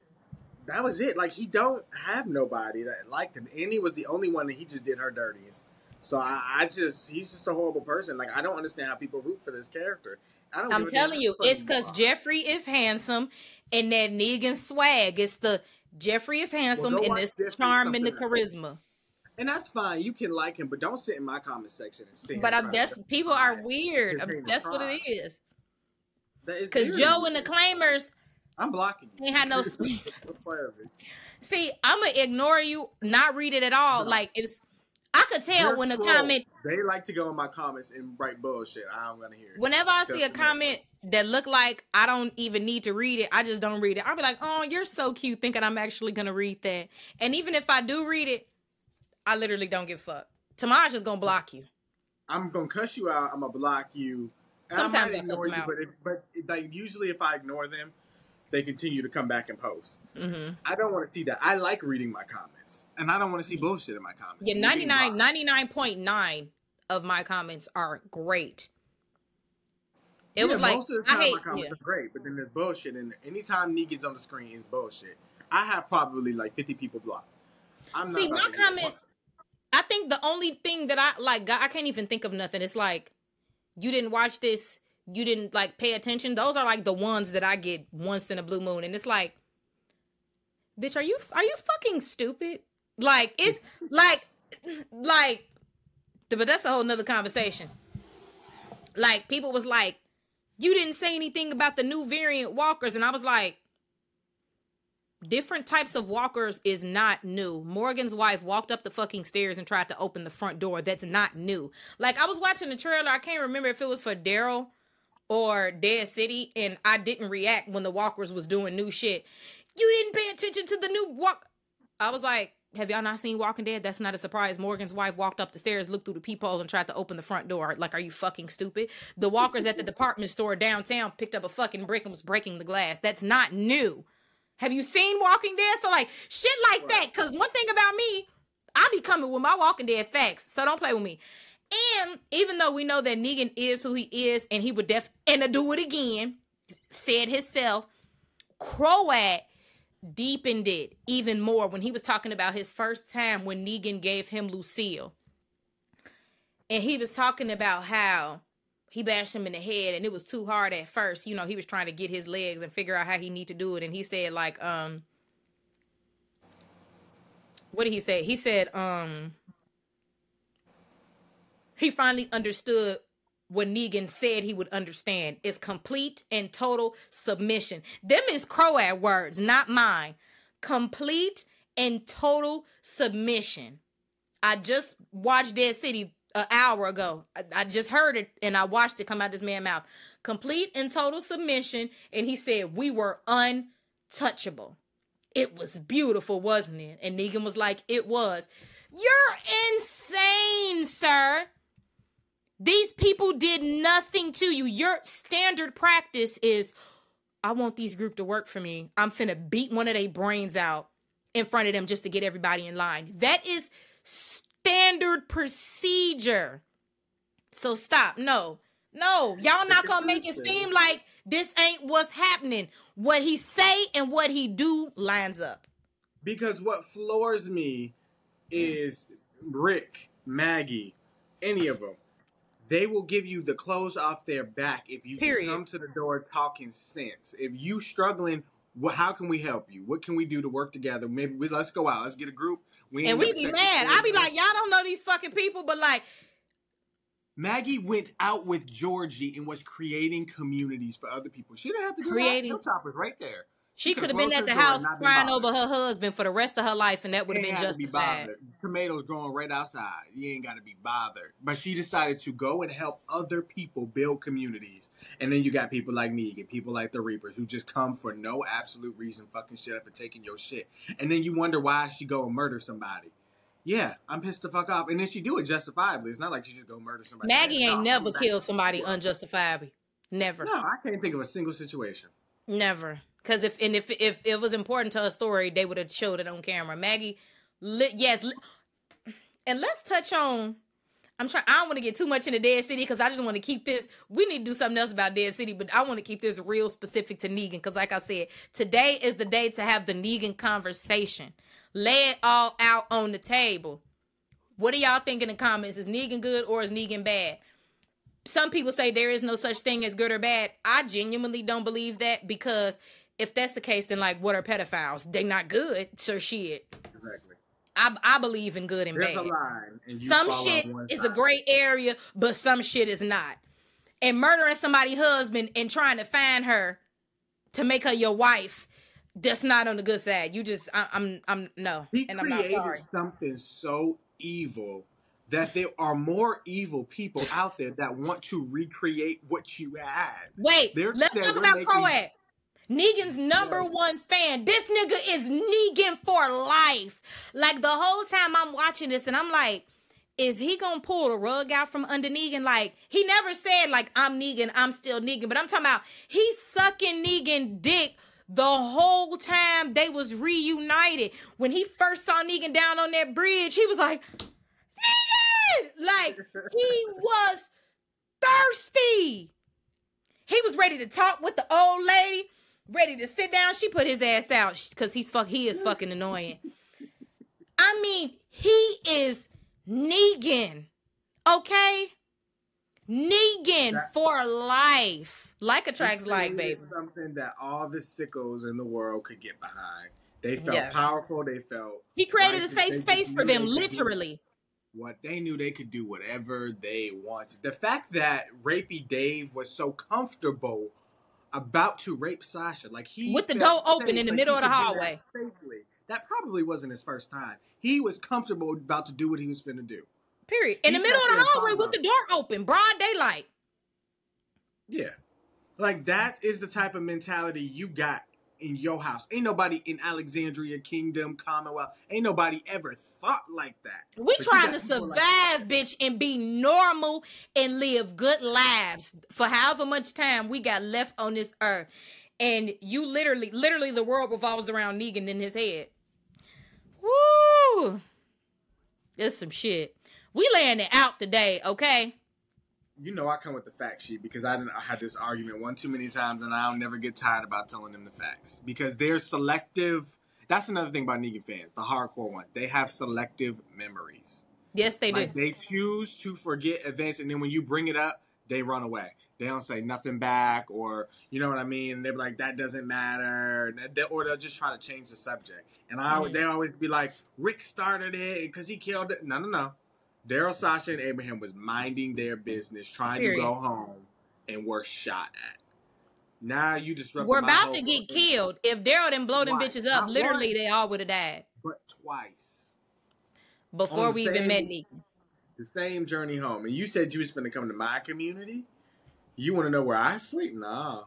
that was it. Like he don't have nobody that liked him. Annie was the only one that he just did her dirtiest. So I, I just he's just a horrible person. Like I don't understand how people root for this character. I don't I'm telling you, it's because Jeffrey is handsome and that Negan swag. It's the Jeffrey is handsome well, and this charm and the charisma. And that's fine. You can like him, but don't sit in my comment section and say. But I'm, that's people are weird. I'm, that's what it is. Because Joe and the claimers. I'm blocking you. Ain't had no speed. See, I'm gonna ignore you, not read it at all. No. Like it's, I could tell They're when a comment. They like to go in my comments and write bullshit. I'm gonna hear. It. Whenever I see a comment that look like I don't even need to read it, I just don't read it. I'll be like, "Oh, you're so cute," thinking I'm actually gonna read that. And even if I do read it, I literally don't give fuck. Tamaj is gonna block you. I'm gonna cuss you out. I'm gonna block you. Sometimes I, I ignore you, out. but if, but like usually if I ignore them, they continue to come back and post. Mm-hmm. I don't want to see that. I like reading my comments, and I don't want to see bullshit in my comments. Yeah, 99, 99.9 of my comments are great. It yeah, was like most of the time I hate, my comments yeah. are great, but then there's bullshit, and anytime Negan's on the screen is bullshit. I have probably like 50 people blocked. I'm See, my comments. I think the only thing that I like, I can't even think of nothing. It's like you didn't watch this, you didn't like pay attention. Those are like the ones that I get once in a blue moon, and it's like, bitch, are you are you fucking stupid? Like it's like like, but that's a whole nother conversation. like people was like, you didn't say anything about the new variant walkers, and I was like, different types of walkers is not new. Morgan's wife walked up the fucking stairs and tried to open the front door. That's not new. Like I was watching the trailer, I can't remember if it was for Daryl or Dead City, and I didn't react when the walkers was doing new shit. You didn't pay attention to the new walk. I was like, have y'all not seen Walking Dead? That's not a surprise. Morgan's wife walked up the stairs, looked through the peephole, and tried to open the front door. Like, are you fucking stupid? The walkers at the department store downtown picked up a fucking brick and was breaking the glass. That's not new. Have you seen Walking Dead? So like shit like that. Cause one thing about me, I be coming with my Walking Dead facts. So don't play with me. And even though we know that Negan is who he is, and he would def and do it again, said himself, Croat deepened it even more when he was talking about his first time when Negan gave him Lucille. And he was talking about how he bashed him in the head and it was too hard at first. You know, he was trying to get his legs and figure out how he need to do it. And he said like, um, what did he say? He said, um, he finally understood what Negan said he would understand is complete and total submission. Them is Croat words, not mine. Complete and total submission. I just watched Dead City an hour ago. I, I, just heard it and I watched it come out this man's mouth. Complete and total submission. And he said, We were untouchable. It was beautiful, wasn't it? And Negan was like, It was. You're insane, sir. These people did nothing to you. Your standard practice is I want these group to work for me. I'm finna beat one of their brains out in front of them just to get everybody in line. That is standard procedure. So stop. No. No, y'all not gonna make it seem like this ain't what's happening. What he say and what he do lines up. Because what floors me is Rick, Maggie, any of them. They will give you the clothes off their back if you Period. just come to the door talking sense. If you struggling, well, how can we help you? What can we do to work together? Maybe we, let's go out. Let's get a group. We and we be mad. I be like, y'all don't know these fucking people, but like. Maggie went out with Georgie and was creating communities for other people. She didn't have to do creating. that. Hilltop right there. She could have been at the house crying over her husband for the rest of her life, and that would have been justified. Be bothered. Tomatoes growing right outside. You ain't got to be bothered. But she decided to go and help other people build communities. And then you got people like Negan, people like the Reapers, who just come for no absolute reason, fucking shit up and taking your shit. And then you wonder why she go and murder somebody. Yeah, I'm pissed the fuck off. And then she do it justifiably. It's not like she just go murder somebody. Maggie ain't no, never killed somebody unjustifiably. Never. No, I can't think of a single situation. Never. Because if and if if it was important to a story, they would have showed it on camera. Maggie, li- yes, li- and let's touch on. I'm trying. I don't want to get too much into Dead City because I just want to keep this. We need to do something else about Dead City, but I want to keep this real specific to Negan because, like I said, today is the day to have the Negan conversation. Lay it all out on the table. What do y'all think in the comments? Is Negan good or is Negan bad? Some people say there is no such thing as good or bad. I genuinely don't believe that because if that's the case, then like, what are pedophiles? They not good, so shit. Exactly. I, I believe in good and There's bad. And some shit is a great area, but some shit is not. And murdering somebody's husband and trying to find her to make her your wife, that's not on the good side. You just, I, am I'm, I'm no, he and I'm not sorry. something so evil that there are more evil people out there that want to recreate what you had. Wait, They're let's talk about Croat. Negan's number one fan. This nigga is Negan for life. Like the whole time I'm watching this and I'm like, is he gonna pull the rug out from under Negan? Like he never said like I'm Negan, I'm still Negan, but I'm talking about he's sucking Negan dick the whole time they was reunited. When he first saw Negan down on that bridge, he was like, Negan! Like he was thirsty. He was ready to talk with the old lady ready to sit down. She put his ass out because he's fuck. He is fucking annoying. I mean, he is Negan. Okay, Negan that, for life. Like attracts like, baby. Something that all the sickos in the world could get behind. They felt yes. powerful. They felt. He created a safe space for them, literally. what they knew they could do whatever they wanted. The fact that Rapey Dave was so comfortable about to rape Sasha, like he with the door open in the middle of the hallway, safely. That probably wasn't his first time. He was comfortable about to do what he was finna do. Period. In he the middle of the hallway with the door open, broad daylight. Yeah. Like that is the type of mentality you got in your house. Ain't nobody in Alexandria Kingdom, Commonwealth, ain't nobody ever thought like that. We but trying to survive, like bitch, and be normal and live good lives for however much time we got left on this earth. And you literally, literally, the world revolves around Negan in his head. Woo! There's some shit. We laying it out today, okay? You know I come with the fact sheet because I, didn't, I had this argument one too many times, and I'll never get tired about telling them the facts because they're selective. That's another thing about Negan fans, the hardcore one. They have selective memories. Yes, they like, do. They choose to forget events, and then when you bring it up, they run away. They don't say nothing back, or you know what I mean. They're like, "That doesn't matter," or they'll just try to change the subject. And I, mm-hmm. they always be like, "Rick started it because he killed it." No, no, no. Daryl, Sasha, and Abraham was minding their business, trying Period. to go home, and were shot at. Now you disrupt. We're about to get killed. If Daryl didn't blow them bitches up, Not literally one, they all would have died. But twice. Before we same, even met me. The same journey home. And you said you was going to come to my community? You want to know where I sleep? Nah.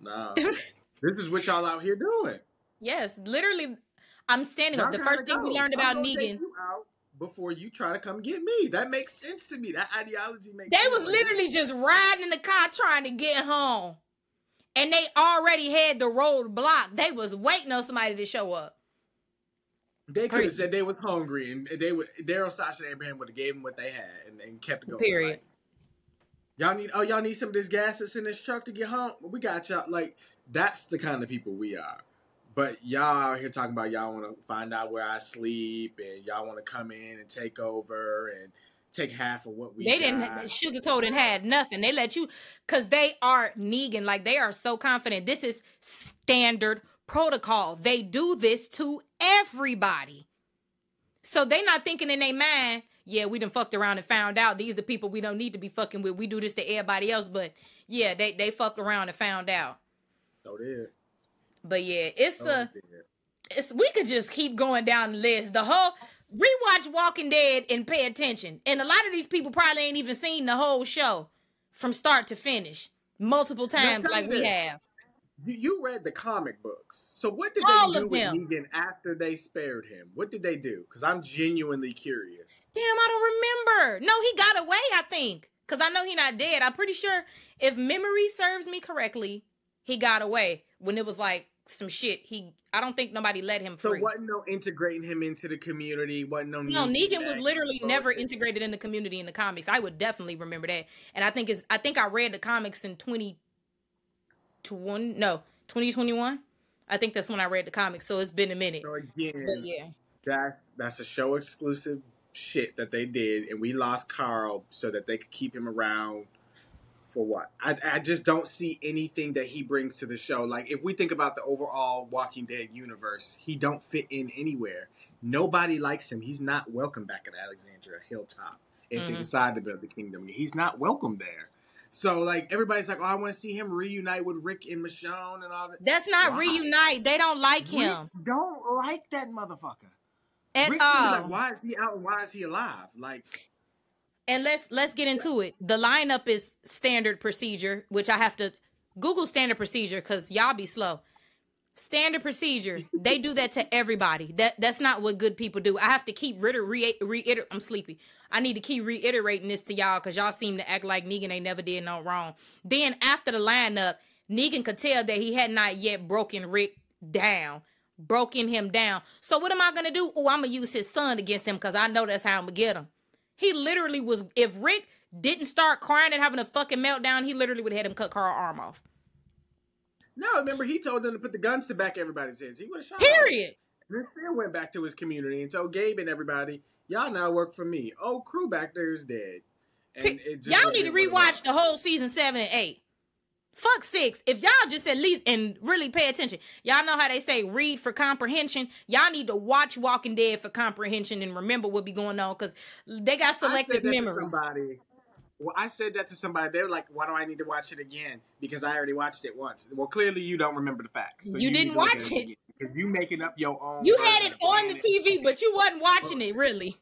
Nah. this is what y'all out here doing. Yes, literally. I'm standing up. The first thing go. we learned about Negan before you try to come get me. That makes sense to me. That ideology makes They sense. was literally just riding in the car trying to get home. And they already had the road blocked. They was waiting on somebody to show up. They could have said they was hungry and they would Daryl, Sasha, and Abraham would have gave them what they had and, and kept it going. Period. Like, y'all need oh y'all need some of this gas that's in this truck to get home. We got y'all like that's the kind of people we are. But y'all out here talking about y'all want to find out where I sleep and y'all want to come in and take over and take half of what we. They got. didn't sugarcoat and had nothing. They let you because they are Negan. Like they are so confident. This is standard protocol. They do this to everybody. So they not thinking in their mind, yeah, we done fucked around and found out these the people we don't need to be fucking with. We do this to everybody else, but yeah, they they fucked around and found out. So did. But yeah, it's oh, a it's we could just keep going down the list. The whole rewatch Walking Dead and pay attention. And a lot of these people probably ain't even seen the whole show from start to finish multiple times like we have. You read the comic books. So what did All they do with them. Negan after they spared him? What did they do? Because I'm genuinely curious. Damn, I don't remember. No, he got away, I think. Because I know he not dead. I'm pretty sure if memory serves me correctly, he got away when it was like some shit. He, I don't think nobody let him free. So wasn't no integrating him into the community. Wasn't no. No, Negan was literally never integrated in the community in the comics. I would definitely remember that. And I think is I think I read the comics in twenty to one no twenty twenty one. I think that's when I read the comics. So it's been a minute. So again, but yeah, that that's a show exclusive shit that they did, and we lost Carl so that they could keep him around for what? I, I just don't see anything that he brings to the show. Like if we think about the overall Walking Dead universe, he don't fit in anywhere. Nobody likes him. He's not welcome back at Alexandria Hilltop if mm-hmm. they decide to build the kingdom. He's not welcome there. So like everybody's like, oh, I want to see him reunite with Rick and Michonne and all that. That's not why? reunite. They don't like him. Don't like that motherfucker. At Rick all. Like, why is he out and why is he alive? Like and let's let's get into it. The lineup is standard procedure, which I have to Google standard procedure because y'all be slow. Standard procedure. they do that to everybody. That that's not what good people do. I have to keep reiter, reiter I'm sleepy. I need to keep reiterating this to y'all because y'all seem to act like Negan ain't never did no wrong. Then after the lineup, Negan could tell that he had not yet broken Rick down, broken him down. So what am I gonna do? Oh, I'm gonna use his son against him because I know that's how I'm gonna get him. He literally was. If Rick didn't start crying and having a fucking meltdown, he literally would have had him cut Carl arm off. No, remember he told them to put the guns to back everybody's heads. He would have shot. Period. And then went back to his community and told Gabe and everybody, "Y'all now work for me." Oh, crew back there is dead. And y'all need to rewatch the whole season seven and eight. Fuck six. If y'all just at least and really pay attention, y'all know how they say read for comprehension. Y'all need to watch Walking Dead for comprehension and remember what be going on because they got selective memory. Somebody, well, I said that to somebody. They were like, "Why do I need to watch it again?" Because I already watched it once. Well, clearly you don't remember the facts. So you, you, didn't watch it. Because you making up your own. You had it on the TV, but you wasn't watching it really.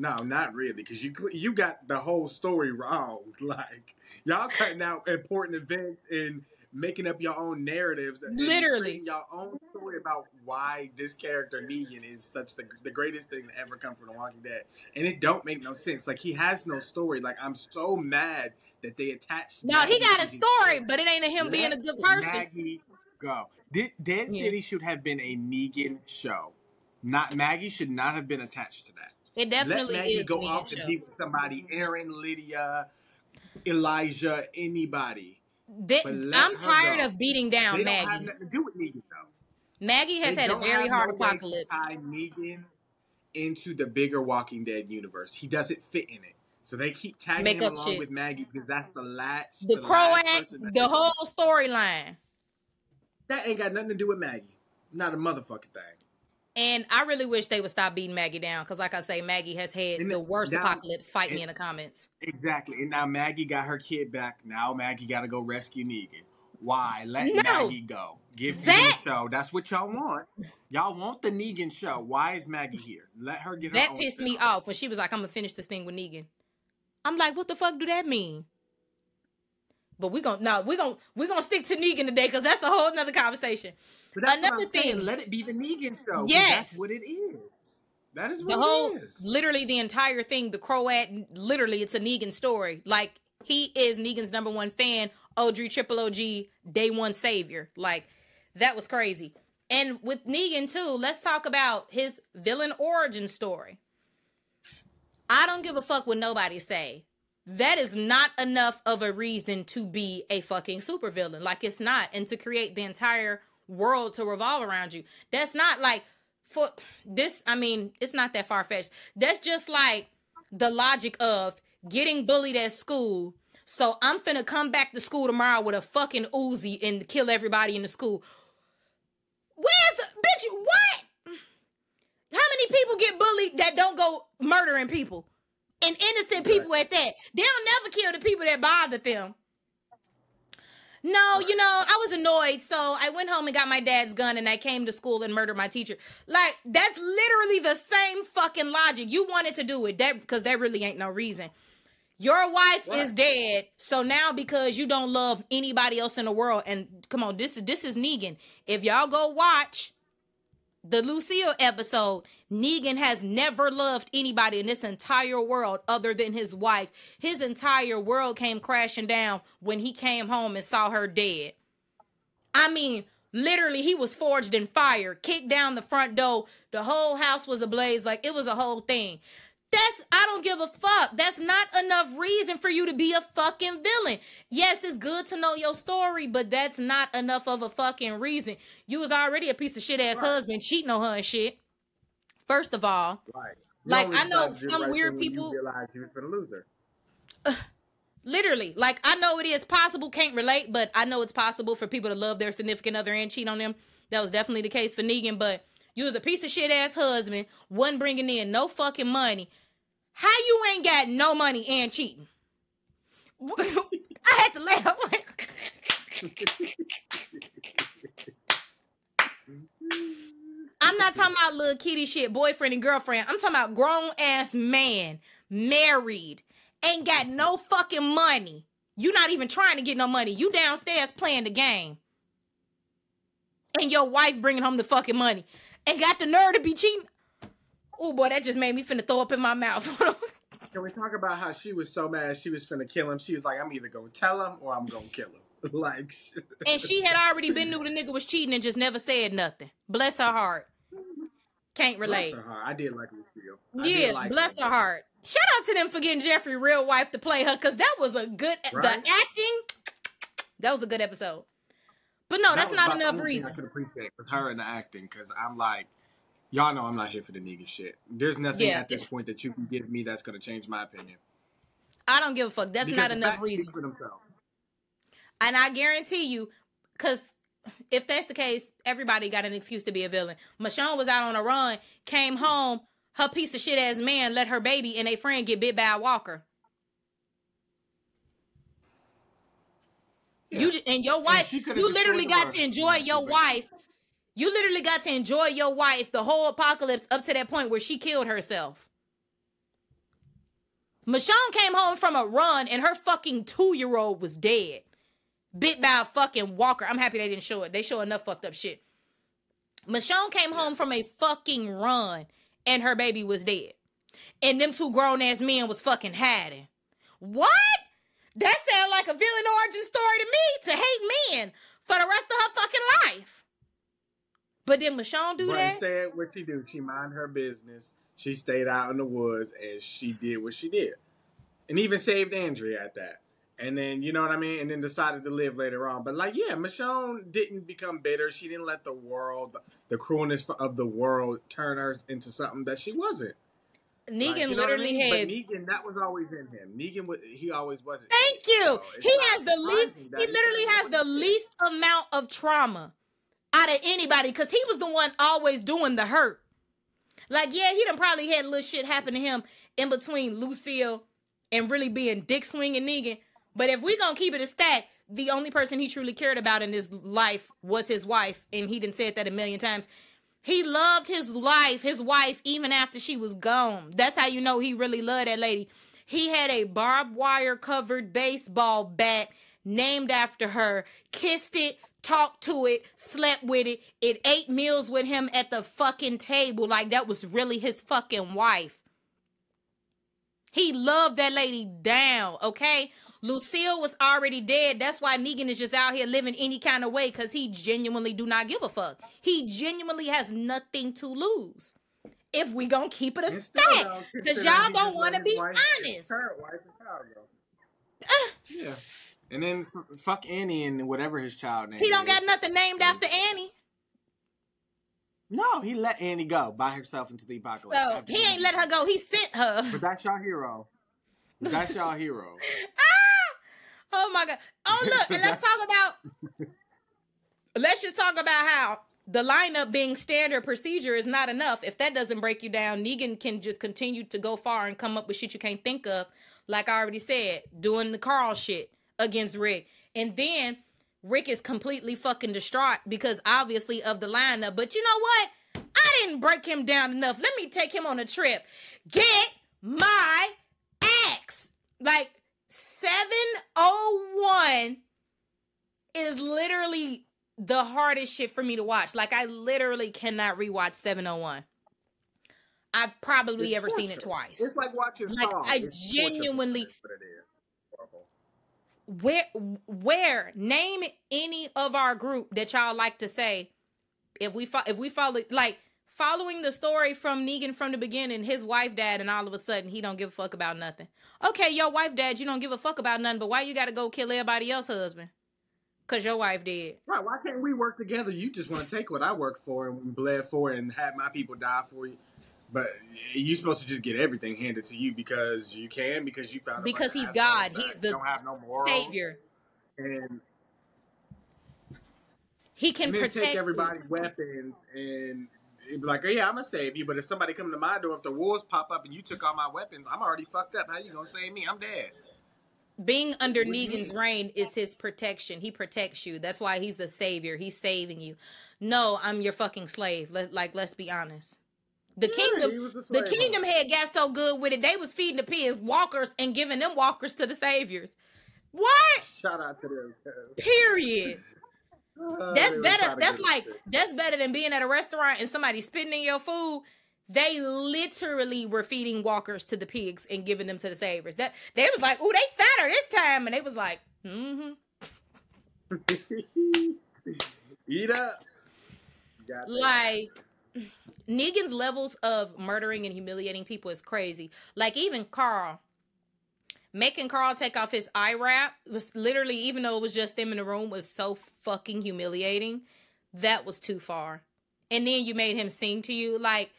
No, not really, because you you got the whole story wrong. Like y'all cutting out important events and making up your own narratives. Literally, your own story about why this character Negan is such the the greatest thing to ever come from The Walking Dead, and it don't make no sense. Like he has no story. Like I'm so mad that they attached. No, he got a story, but it ain't him Let being a good person. Maggie go. Dead, yeah. City should have been a Negan show. Not Maggie should not have been attached to that. It definitely Let Maggie is go off and be with somebody, Aaron, Lydia, Elijah, anybody. They, I'm tired go. of beating down they Maggie. Don't have nothing to do with Negan though. Maggie has they had a very hard no apocalypse. tie Negan into the bigger Walking Dead universe. He doesn't fit in it. So they keep tagging Make him along shit. with Maggie because that's the last. The, the Croat, the whole storyline. That ain't got nothing to do with Maggie. Not a motherfucking thing. And I really wish they would stop beating Maggie down because, like I say, Maggie has had and the worst now, apocalypse. Fight and, me in the comments. Exactly. And now Maggie got her kid back. Now Maggie got to go rescue Negan. Why? Let no. Maggie go. Give that the show. That's what y'all want. Y'all want the Negan show. Why is Maggie here? Let her get. Her That pissed show. me off when she was like, "I'm gonna finish this thing with Negan." I'm like, "What the fuck do that mean?" But we're gonna no, we're gonna we're gonna stick to Negan today because that's a whole nother conversation. Another thing, saying. let it be the Negan show. Yes, that's what it is. That is what the whole, literally the entire thing. The Croat, literally, it's a Negan story. Like he is Negan's number one fan. Audrey Triple OG, day one savior. Like that was crazy. And with Negan too, let's talk about his villain origin story. I don't give a fuck what nobody say that is not enough of a reason to be a fucking supervillain. Like it's not. And to create the entire world to revolve around you. That's not like for this, I mean, it's not that far fetched. That's just like the logic of getting bullied at school. So I'm finna come back to school tomorrow with a fucking Uzi and kill everybody in the school. Where's the bitch? What? How many people get bullied that don't go murdering people? And innocent people at that. They'll never kill the people that bothered them. No, you know, I was annoyed. So I went home and got my dad's gun and I came to school and murdered my teacher. Like, that's literally the same fucking logic. You wanted to do it that because there really ain't no reason. Your wife what? is dead. So now because you don't love anybody else in the world, and come on, this is this is Negan. If y'all go watch the Lucille episode, Negan has never loved anybody in this entire world other than his wife. His entire world came crashing down when he came home and saw her dead. I mean, literally, he was forged in fire, kicked down the front door. The whole house was ablaze. Like, it was a whole thing. That's I don't give a fuck. That's not enough reason for you to be a fucking villain. Yes, it's good to know your story, but that's not enough of a fucking reason. You was already a piece of shit ass right. husband cheating on her and shit. First of all, right. like I know some right weird people realize you was a loser. literally, like I know it is possible. Can't relate, but I know it's possible for people to love their significant other and cheat on them. That was definitely the case for Negan, but you was a piece of shit ass husband, wasn't bringing in no fucking money. How you ain't got no money and cheating? I had to laugh. I'm not talking about little kitty shit, boyfriend and girlfriend. I'm talking about grown ass man, married, ain't got no fucking money. You not even trying to get no money. You downstairs playing the game. And your wife bringing home the fucking money and got the nerve to be cheating. Oh boy, that just made me finna throw up in my mouth. Can we talk about how she was so mad she was finna kill him? She was like, I'm either gonna tell him or I'm gonna kill him. like And she had already been knew the nigga was cheating and just never said nothing. Bless her heart. Can't relate. Bless her heart. I did like Lucille. Yeah, like bless her, her heart. Shout out to them for getting Jeffrey real wife to play her because that was a good right? the acting. That was a good episode. But no, that that's not enough reason. I could appreciate with her in the acting because I'm like, y'all know I'm not here for the nigga shit. There's nothing yeah, at this point that you can give me that's gonna change my opinion. I don't give a fuck. That's because not enough reason. And I guarantee you, because if that's the case, everybody got an excuse to be a villain. Michonne was out on a run, came home, her piece of shit ass man let her baby and a friend get bit by a walker. Yeah. You and your wife, and you literally got to enjoy your wife. You literally got to enjoy your wife the whole apocalypse up to that point where she killed herself. Michonne came home from a run and her fucking two year old was dead. Bit by a fucking walker. I'm happy they didn't show it. They show enough fucked up shit. Michonne came home from a fucking run and her baby was dead. And them two grown ass men was fucking hiding. What? That sound like a villain origin story to me to hate men for the rest of her fucking life. But did Michonne do but that? Instead, what she do? She mind her business. She stayed out in the woods and she did what she did, and even saved Andrea at that. And then you know what I mean, and then decided to live later on. But like, yeah, Michonne didn't become bitter. She didn't let the world, the cruelness of the world, turn her into something that she wasn't. Negan like, literally I mean? had. But Negan, that was always in him. Negan, was, he always wasn't. Thank you. So he has the least. He literally has the least amount of trauma out of anybody because he was the one always doing the hurt. Like, yeah, he done probably had little shit happen to him in between Lucille and really being dick swinging Negan. But if we gonna keep it a stat, the only person he truly cared about in his life was his wife, and he didn't say that a million times. He loved his life, his wife, even after she was gone. That's how you know he really loved that lady. He had a barbed wire covered baseball bat named after her, kissed it, talked to it, slept with it, it ate meals with him at the fucking table like that was really his fucking wife. He loved that lady down, okay? Lucille was already dead. That's why Negan is just out here living any kind of way because he genuinely do not give a fuck. He genuinely has nothing to lose. If we gonna keep it a stat, because y'all don't want to be honest. yeah. And then fuck Annie and whatever his child name. He don't is. got nothing named after Annie. No, he let Annie go by herself into the apocalypse. So he ain't let her go. He sent her. But that's your hero. That's your hero. ah! Oh my god. Oh look, and let's talk about. let's just talk about how the lineup being standard procedure is not enough. If that doesn't break you down, Negan can just continue to go far and come up with shit you can't think of. Like I already said, doing the Carl shit against Rick. And then Rick is completely fucking distraught because obviously of the lineup. But you know what? I didn't break him down enough. Let me take him on a trip. Get my. Like 701 is literally the hardest shit for me to watch. Like I literally cannot rewatch 701. I've probably it's ever torture. seen it twice. It's like watching like I it's genuinely where where name any of our group that y'all like to say if we fo- if we follow like following the story from Negan from the beginning, his wife died, and all of a sudden he don't give a fuck about nothing. Okay, your wife died, you don't give a fuck about nothing, but why you gotta go kill everybody else's husband? Cause your wife did. Right? Why can't we work together? You just want to take what I worked for and bled for, and have my people die for you. But you're supposed to just get everything handed to you because you can, because you found because he's God. He's the don't have no savior. And he can protect take everybody's weapons and be like, oh, yeah, I'm gonna save you. But if somebody come to my door, if the wolves pop up and you took all my weapons, I'm already fucked up. How you gonna save me? I'm dead. Being under Negan's reign is his protection. He protects you. That's why he's the savior. He's saving you. No, I'm your fucking slave. Let, like, let's be honest. The yeah, kingdom, the, the kingdom had got so good with it, they was feeding the pigs walkers and giving them walkers to the saviors. What? Shout out to them. Period. Uh, that's better. That's like that's better than being at a restaurant and somebody spitting in your food. They literally were feeding walkers to the pigs and giving them to the saviors. That they was like, "Ooh, they fatter this time," and they was like, "Mm-hmm." Eat up. Like Negan's levels of murdering and humiliating people is crazy. Like even Carl, making Carl take off his eye wrap was literally, even though it was just them in the room, was so fucking humiliating. That was too far. And then you made him sing to you. Like,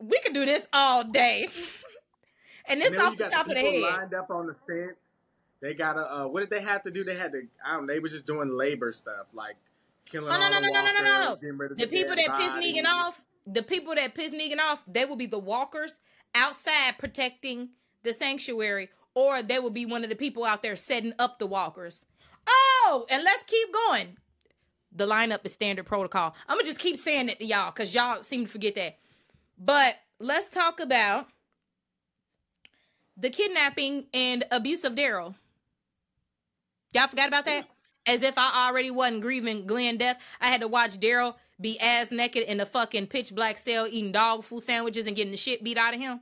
we could do this all day. and this off the top of the head. lined up on the fence They got to. Uh, what did they have to do? They had to. I don't. know, They were just doing labor stuff like killing. Oh no all no the no no no no no! rid of The people that piss. Negan off, the people that piss Negan off, they will be the walkers outside protecting the sanctuary, or they will be one of the people out there setting up the walkers. Oh, and let's keep going. The lineup is standard protocol. I'm gonna just keep saying it to y'all because y'all seem to forget that. But let's talk about the kidnapping and abuse of Daryl. Y'all forgot about that? As if I already wasn't grieving Glenn death. I had to watch Daryl be ass naked in the fucking pitch black cell eating dog food sandwiches and getting the shit beat out of him.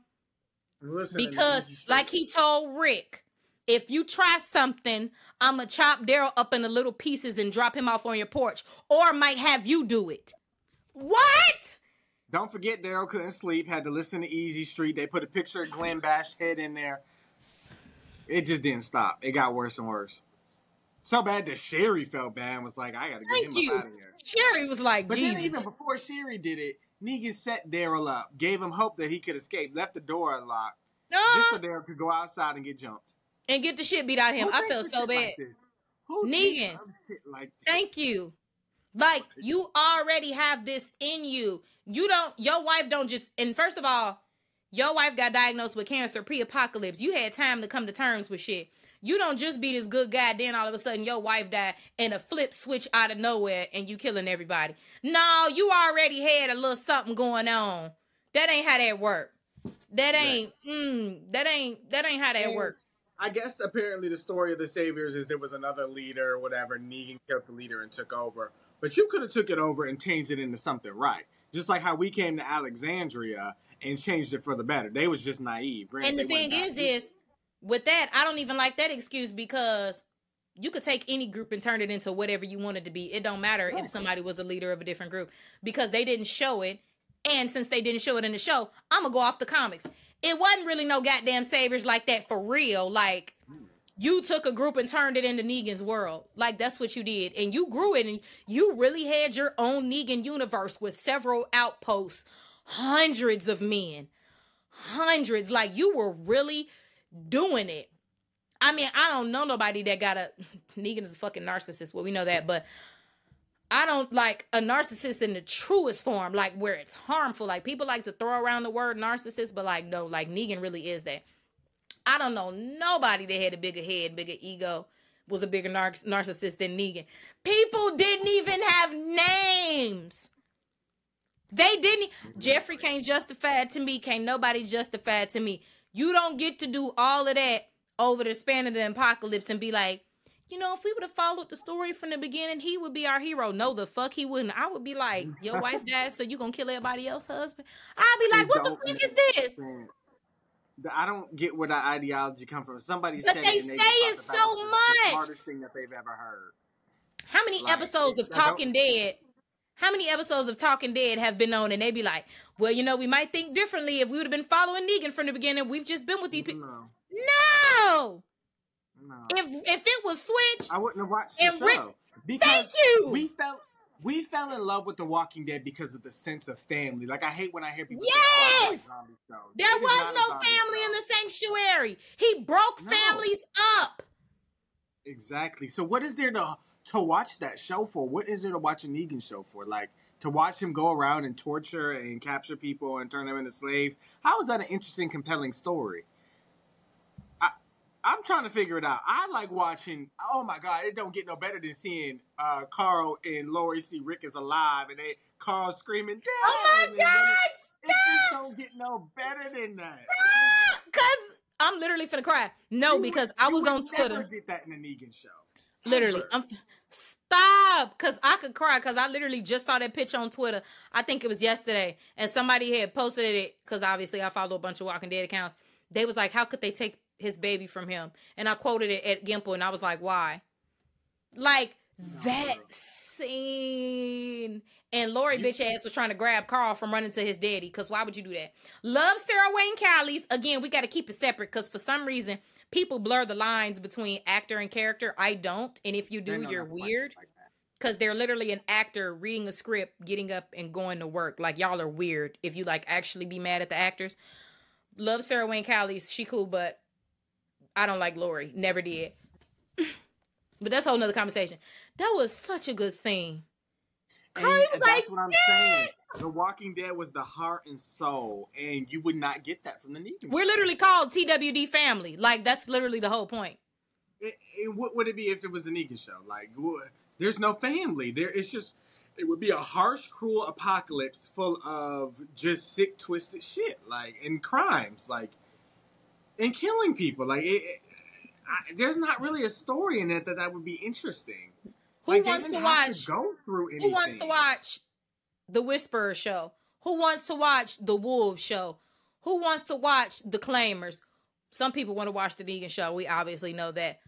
Listen, Because, Easy like he told Rick, if you try something, I'ma chop Daryl up into little pieces and drop him off on your porch, or might have you do it. What? Don't forget, Daryl couldn't sleep. Had to listen to Easy Street. They put a picture of Glenn bashed head in there. It just didn't stop. It got worse and worse. So bad that Sherry felt bad and was like, "I gotta get Thank him you. up out of here." Sherry was like, But Jesus. then even before Sherry did it, Negan set Daryl up, gave him hope that he could escape, left the door unlocked, just so Uh, Daryl could go outside and get jumped. and get the shit beat out of him. Who I felt so bad. Like? Who Negan. thinks of shit like? Thank you. Like you already have this in you. You don't your wife don't just and first of all, your wife got diagnosed with cancer pre-apocalypse. You had time to come to terms with shit. You don't just be this good guy, then all of a sudden your wife died and a flip switch out of nowhere and you killing everybody. No, you already had a little something going on. That ain't how that work. That ain't mm, that ain't that ain't how that And work. I guess apparently the story of the Saviors is there was another leader or whatever. Negan killed the leader and took over. But you could have took it over and changed it into something right. Just like how we came to Alexandria and changed it for the better. They was just naive. And the thing is, naive. is with that, I don't even like that excuse because you could take any group and turn it into whatever you wanted to be. It don't matter if somebody was a leader of a different group because they didn't show it. And since they didn't show it in the show, I'm gonna go off the comics. It wasn't really no goddamn saviors like that for real. Like you took a group and turned it into Negan's world. Like that's what you did. And you grew it and you really had your own Negan universe with several outposts, hundreds of men. Hundreds. Like you were really doing it. I mean, I don't know nobody that got a Negan is a fucking narcissist. Well, we know that, but I don't like a narcissist in the truest form, like where it's harmful. Like people like to throw around the word narcissist, but like no, like Negan really is that. I don't know nobody that had a bigger head, bigger ego, was a bigger nar- narcissist than Negan. People didn't even have names. They didn't. Jeffrey can't justify it to me. Can't nobody justify it to me. You don't get to do all of that over the span of the apocalypse and be like, you know, if we would have followed the story from the beginning, he would be our hero. No, the fuck he wouldn't. I would be like, your wife died, so you gonna kill everybody else's husband? I'd be like, what the fuck is this? I don't get where that ideology come from. Somebody But said they say it so much. The hardest thing that they've ever heard. How many Like, episodes of Talking Dead? How many episodes of Talking Dead have been on and they be like, well, you know, we might think differently if we would have been following Negan from the beginning. We've just been with these people. No, No! no. If if it was Switch, I wouldn't have watched the Rick- show because thank you. we felt we fell in love with The Walking Dead because of the sense of family. Like I hate when I hear people say, "Oh, like Yes! zombie shows." there was no family show. in the sanctuary. He broke No. families up. Exactly. So what is there to to watch that show for? What is there to watch a Negan show for? Like to watch him go around and torture and capture people and turn them into slaves? How is that an interesting, compelling story? I I'm trying to figure it out. I like watching. Oh my god, it don't get no better than seeing uh, Carl and Lori see Rick is alive and they Carl screaming. Oh my gosh! It, it just don't get no better than that. Cause I'm literally finna cry. No, You because would- I was on Never Twitter. get that in a Negan show. Literally. I'm stop because I could cry because I literally just saw that picture on Twitter. I think it was yesterday, and somebody had posted it because obviously I follow a bunch of Walking Dead accounts. They was like, "How could they take his baby from him?" And I quoted it at Gimple, and I was like, "Why?" Like that scene. And Lori bitch ass was trying to grab Carl from running to his daddy. Cause why would you do that? Love Sarah Wayne Callies. Again, we got to keep it separate. Cause for some reason, people blur the lines between actor and character. I don't. And if you do, you're not to like weird. like. Cause they're literally an actor reading a script, getting up and going to work. Like y'all are weird. If you like actually be mad at the actors. Love Sarah Wayne Callies. She cool, but I don't like Lori. Never did. But that's a whole nother conversation. That was such a good scene. Cardi was that's like, what I'm saying. The Walking Dead was the heart and soul, and you would not get that from the Negan. We're literally called TWD family. Like that's literally the whole point. It, it, what would it be if it was a Negan show? Like, there's no family. There, it's just. It would be a harsh, cruel apocalypse full of just sick, twisted shit, like and crimes, like and killing people. Like, it, it, I, there's not really a story in it that that would be interesting. Who Like, wants to watch? go through anything? Who wants to watch the Whisperer show? Who wants to watch the Wolves show? Who wants to watch the Claimers? Some people want to watch the Negan show. We obviously know that.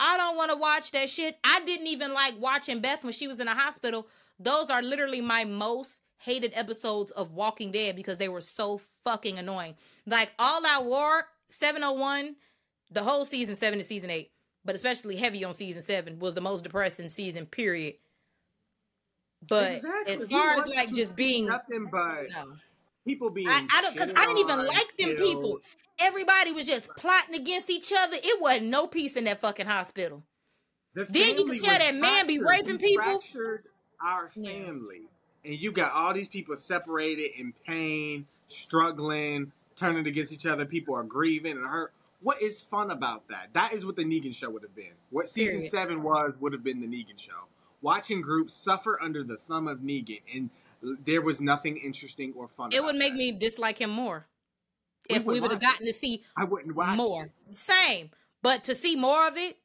I don't want to watch that shit. I didn't even like watching Beth when she was in the hospital. Those are literally my most hated episodes of Walking Dead because they were so fucking annoying. Like All Out War, 701, the whole season 7 to season 8, but especially heavy on season 7 was the most depressing season period. But Exactly. as far as like just being nothing but no. people being. I, I don't because I didn't even like them killed. people. Everybody was just plotting against each other. It wasn't no peace in that fucking hospital. The Then you can tell that man be raping We people. Fractured our Yeah. family, and you got all these people separated in pain, struggling, turning against each other. People are grieving and hurt. What is fun about that? That is what the Negan show would have been. What season Period. seven was would have been the Negan show. Watching groups suffer under the thumb of Negan, and there was nothing interesting or fun. It would make that. me dislike him more We if we would have gotten to see I wouldn't watch more. it. Same, but to see more of it,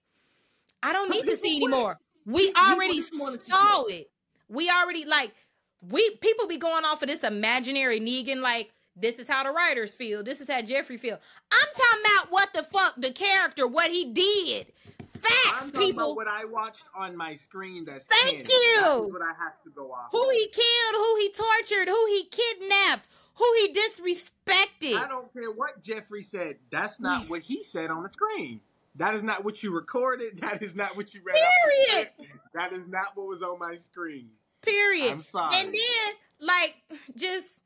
I don't need to see anymore. We People already just wanna see saw it. We already like we people be going off of this imaginary Negan like this is how the writers feel. This is how Jeffrey feel. I'm talking about what the fuck the character, what he did. I'm talking people. about what I watched on my screen. That's Thank canon. you. That is what I have to go off. who of. he killed, who he tortured, who he kidnapped, who he disrespected. I don't care what Jeffrey said. That's not what he said on the screen. That is not what you recorded. That is not what you read. Period. That is not what was on my screen. Period. I'm sorry. And then, like, just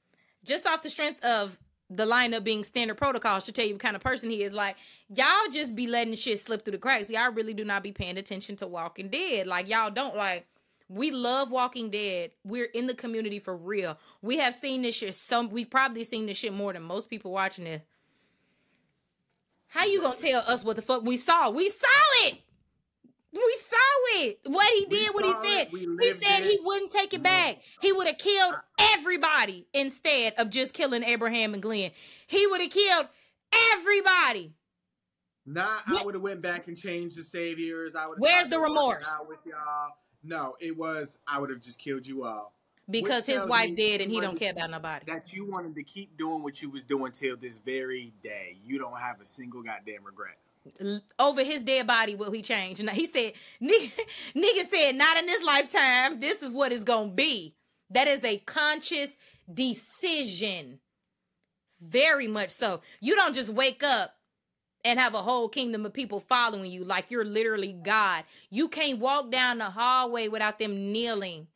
just off the strength of the lineup being standard protocol should tell you what kind of person he is. Like, y'all just be letting shit slip through the cracks. Y'all really do not be paying attention to Walking Dead. Like, y'all don't like. We love Walking Dead. We're in the community for real. We have seen this shit. Some we've probably seen this shit more than most people watching this. How you gonna tell us what the fuck we saw? We saw it. We saw it. What he did, what he said. it. He said he wouldn't take it No. back. He would have killed everybody instead of just killing Abraham and Glenn. He would have killed everybody. Nah, I would have went back and changed the saviors. I would. Where's the remorse? With y'all. No, it was. I would have just killed you all. Because his wife did and he don't care about nobody. That you wanted to keep doing what you was doing till this very day. You don't have a single goddamn regret. Over his dead body will he change? And he said, nigga, nigga said, not in this lifetime. This is what it's gonna be. That is a conscious decision. Very much so. You don't just wake up and have a whole kingdom of people following you like you're literally God. You can't walk down the hallway without them kneeling.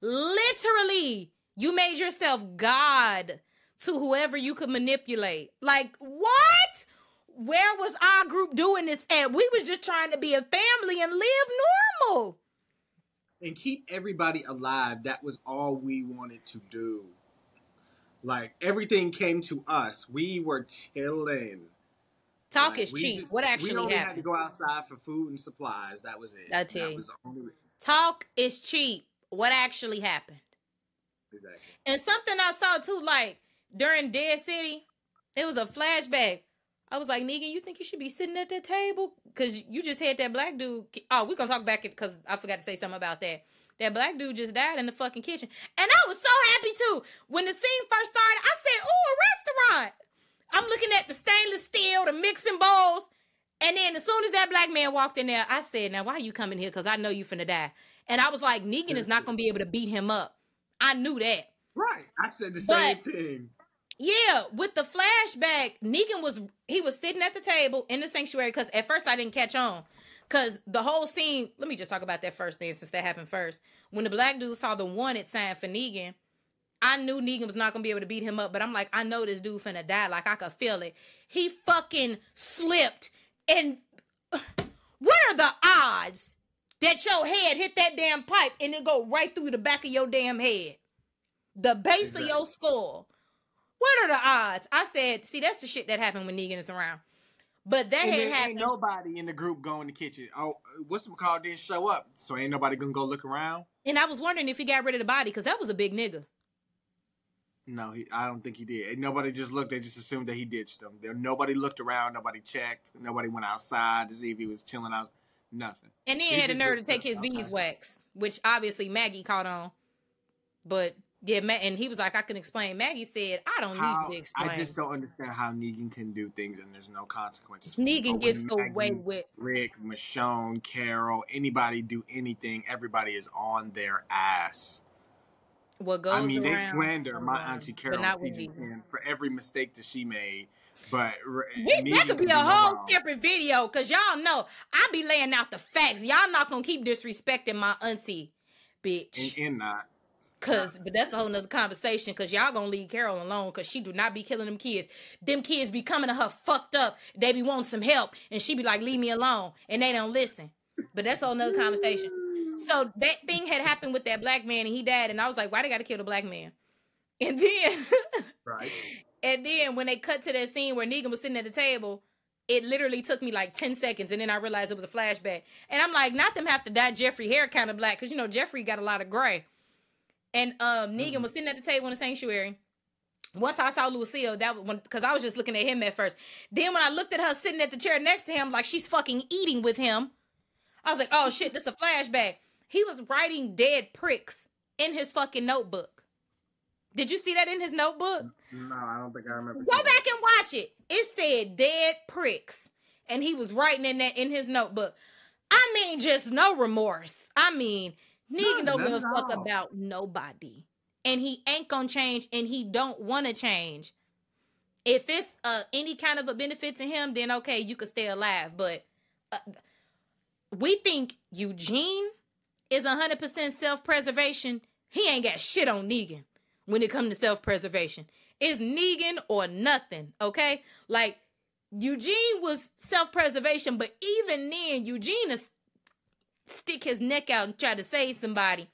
Literally, you made yourself God to whoever you could manipulate. Like, what? Where was our group doing this at? We was just trying to be a family and live normal. and keep everybody alive. That was all we wanted to do. Like everything came to us. We were chilling. Talk Like, is we cheap. just- what we actually only had to go outside for food and supplies. That was it. That's that was the only Talk is cheap. What actually happened? exactly. And something I saw too, like during Dead City, it was a flashback. I was like, Negan, you think you should be sitting at that table? Because you just had that black dude. Oh, we're going to talk back because I forgot to say something about that. That black dude just died in the fucking kitchen. And I was so happy too. When the scene first started, I said, Ooh, a restaurant. I'm looking at the stainless steel, the mixing bowls. And then as soon as that black man walked in there, I said, Now, why are you coming here? Because I know you finna die. And I was like, Negan is not going to be able to beat him up. I knew that. Right. I said the But- same thing. Yeah, with the flashback, Negan was he was sitting at the table in the sanctuary because at first I didn't catch on. Cause the whole scene, let me just talk about that first thing since that happened first. When the black dude saw the wanted sign for Negan, I knew Negan was not gonna be able to beat him up, but I'm like, I know this dude finna die. Like I could feel it. He fucking slipped. And what are the odds that your head hit that damn pipe and it go right through the back of your damn head, the base exactly. of your skull. What are the odds? I said, see, that's the shit that happened when Negan is around. But that and ain't happened. Ain't nobody in the group going to kitchen. Oh, what's the call didn't show up, so ain't nobody gonna go look around. And I was wondering if he got rid of the body because that was a big nigga. No, he, I don't think he did. Nobody just looked. They just assumed that he ditched them. There, nobody looked around. Nobody checked. Nobody went outside to see if he was chilling out. Nothing. And then he had the nerve to take his beeswax, which obviously Maggie caught on. But yeah, and he was like, I can explain. Maggie said, I don't how, need to explain. I just don't understand how Negan can do things and there's no consequences. Negan gets Maggie, away with Rick, Michonne, Carol, anybody do anything, everybody is on their ass. What goes I mean, they slander my auntie Carol for every mistake that she made. But we, that could be a whole wrong. separate video because y'all know I be laying out the facts. Y'all not gonna keep disrespecting my auntie, bitch. And, and not. Cause, but that's a whole nother conversation. Cause y'all gonna leave Carol alone. Cause she do not be killing them kids. Them kids be coming to her fucked up. They be wanting some help, and she be like, "Leave me alone," and they don't listen. But that's a whole nother conversation. So that thing had happened with that black man, and he died. And I was like, "Why they got to kill the black man?" And then, right. And then when they cut to that scene where Negan was sitting at the table, it literally took me like 10 seconds and then I realized it was a flashback. And I'm like, not them have to dye Jeffrey hair kind of black, because you know Jeffrey got a lot of gray. And um, Negan mm-hmm. was sitting at the table in the sanctuary. Once I saw Lucille, that was when because I was just looking at him at first. Then when I looked at her sitting at the chair next to him, like she's fucking eating with him, I was like, oh shit, this is a flashback. He was writing dead pricks in his fucking notebook. Did you see that in his notebook? No, I don't think I remember. Go back and watch it. It said dead pricks. And he was writing in that in his notebook. I mean, just no remorse. I mean, Nigga don't give a fuck about nobody. And he ain't gonna change and he don't wanna change. If it's uh, any kind of a benefit to him, then okay, you could stay alive. But uh, we think Eugene is 100% self preservation. He ain't got shit on Negan when it comes to self preservation. It's Negan or nothing, okay? Like, Eugene was self preservation, but even then, Eugene is stick his neck out and try to save somebody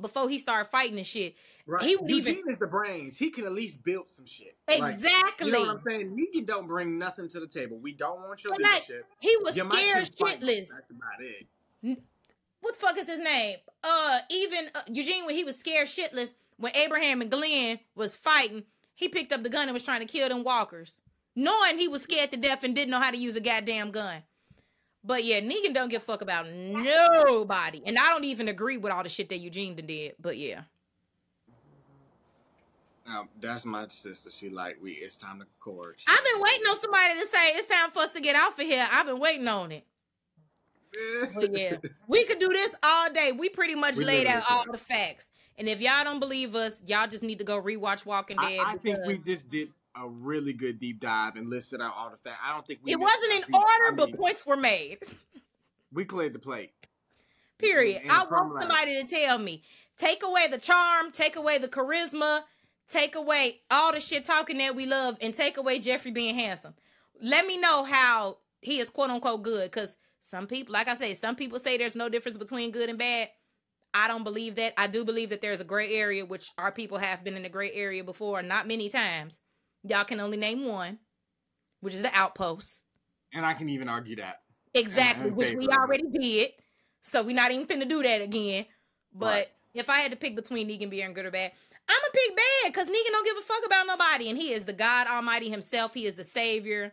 before he started fighting and shit. Right. He would Eugene even is the brains. He can at least build some shit. Exactly. Like, you know what I'm saying? Negan don't bring nothing to the table. We don't want your leadership. Like, he was you scared shitless. That's about it. What the fuck is his name? Uh, even uh, Eugene when he was scared shitless when Abraham and Glenn was fighting, he picked up the gun and was trying to kill them walkers, knowing he was scared to death and didn't know how to use a goddamn gun. But yeah, Negan don't give a fuck about nobody. And I don't even agree with all the shit that Eugene did. But yeah. Um, that's my sister. She like we. It's time to record. She I've been waiting on somebody to say it's time for us to get off of here. I've been waiting on it. but yeah, we could do this all day. We pretty much we laid out all the facts. And if y'all don't believe us, y'all just need to go rewatch Walking Dead. I, I think we just did a really good deep dive and listed out all the facts. I don't think we. it wasn't in order, I mean, but points were made. We cleared the plate. Period. I want somebody to tell me. Take away the charm, take away the charisma, take away all the shit talking that we love, and take away Jeffrey being handsome. Let me know how he is quote unquote good. Because some people, like I say, some people say there's no difference between good and bad. I don't believe that. I do believe that there's a gray area, which our people have been in the gray area before, not many times. Y'all can only name one, which is the outpost. And I can even argue that. Exactly, which we already did. So we're not even finna do that again. But right. if I had to pick between Negan being good or bad, I'm a pick bad because Negan don't give a fuck about nobody, and he is the God Almighty himself. He is the Savior.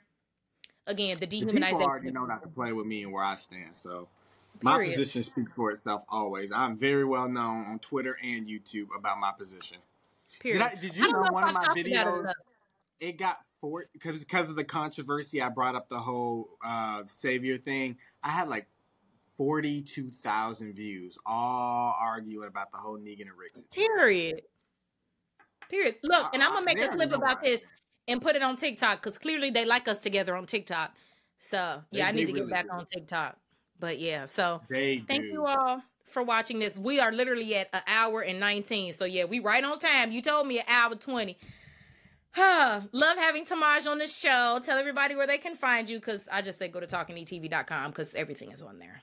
Again, the dehumanization. The people already know not to play with me and where I stand. So my Period. position speaks for itself always. I'm very well known on Twitter and YouTube about my position. Period. Did, I, did you know, know one of my videos? It got four because because of the controversy. I brought up the whole uh, savior thing. I had like forty two thousand views, all arguing about the whole Negan and Rick situation. Period. Period. Look, and I'm gonna make a clip about this and put it on TikTok because clearly they like us together on TikTok. So yeah, they, I need to really get back do. on TikTok. But yeah, so they thank do. you all for watching this. We are literally at an hour and 19. So yeah, we right on time. You told me an hour 20. Love having Tamaj on the show. Tell everybody where they can find you because I just said go to talkandeattv.com because everything is on there.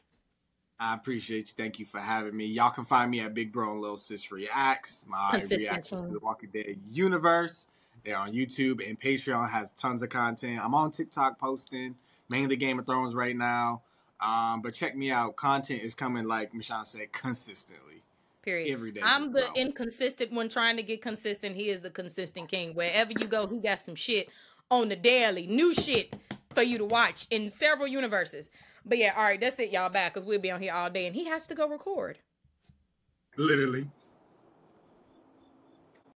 I appreciate you. Thank you for having me. Y'all can find me at Big Bro and Little Sis Reacts. My reactions to the Walking Dead universe. They're on YouTube and Patreon has tons of content. I'm on TikTok posting mainly Game of Thrones right now. Um, but check me out. Content is coming, like Michonne said, consistently. Period. Every day, I'm the bro. inconsistent one trying to get consistent. He is the consistent king. Wherever you go, he got some shit on the daily, new shit for you to watch in several universes. But yeah, all right, that's it, y'all. Back because we'll be on here all day, and he has to go record. Literally.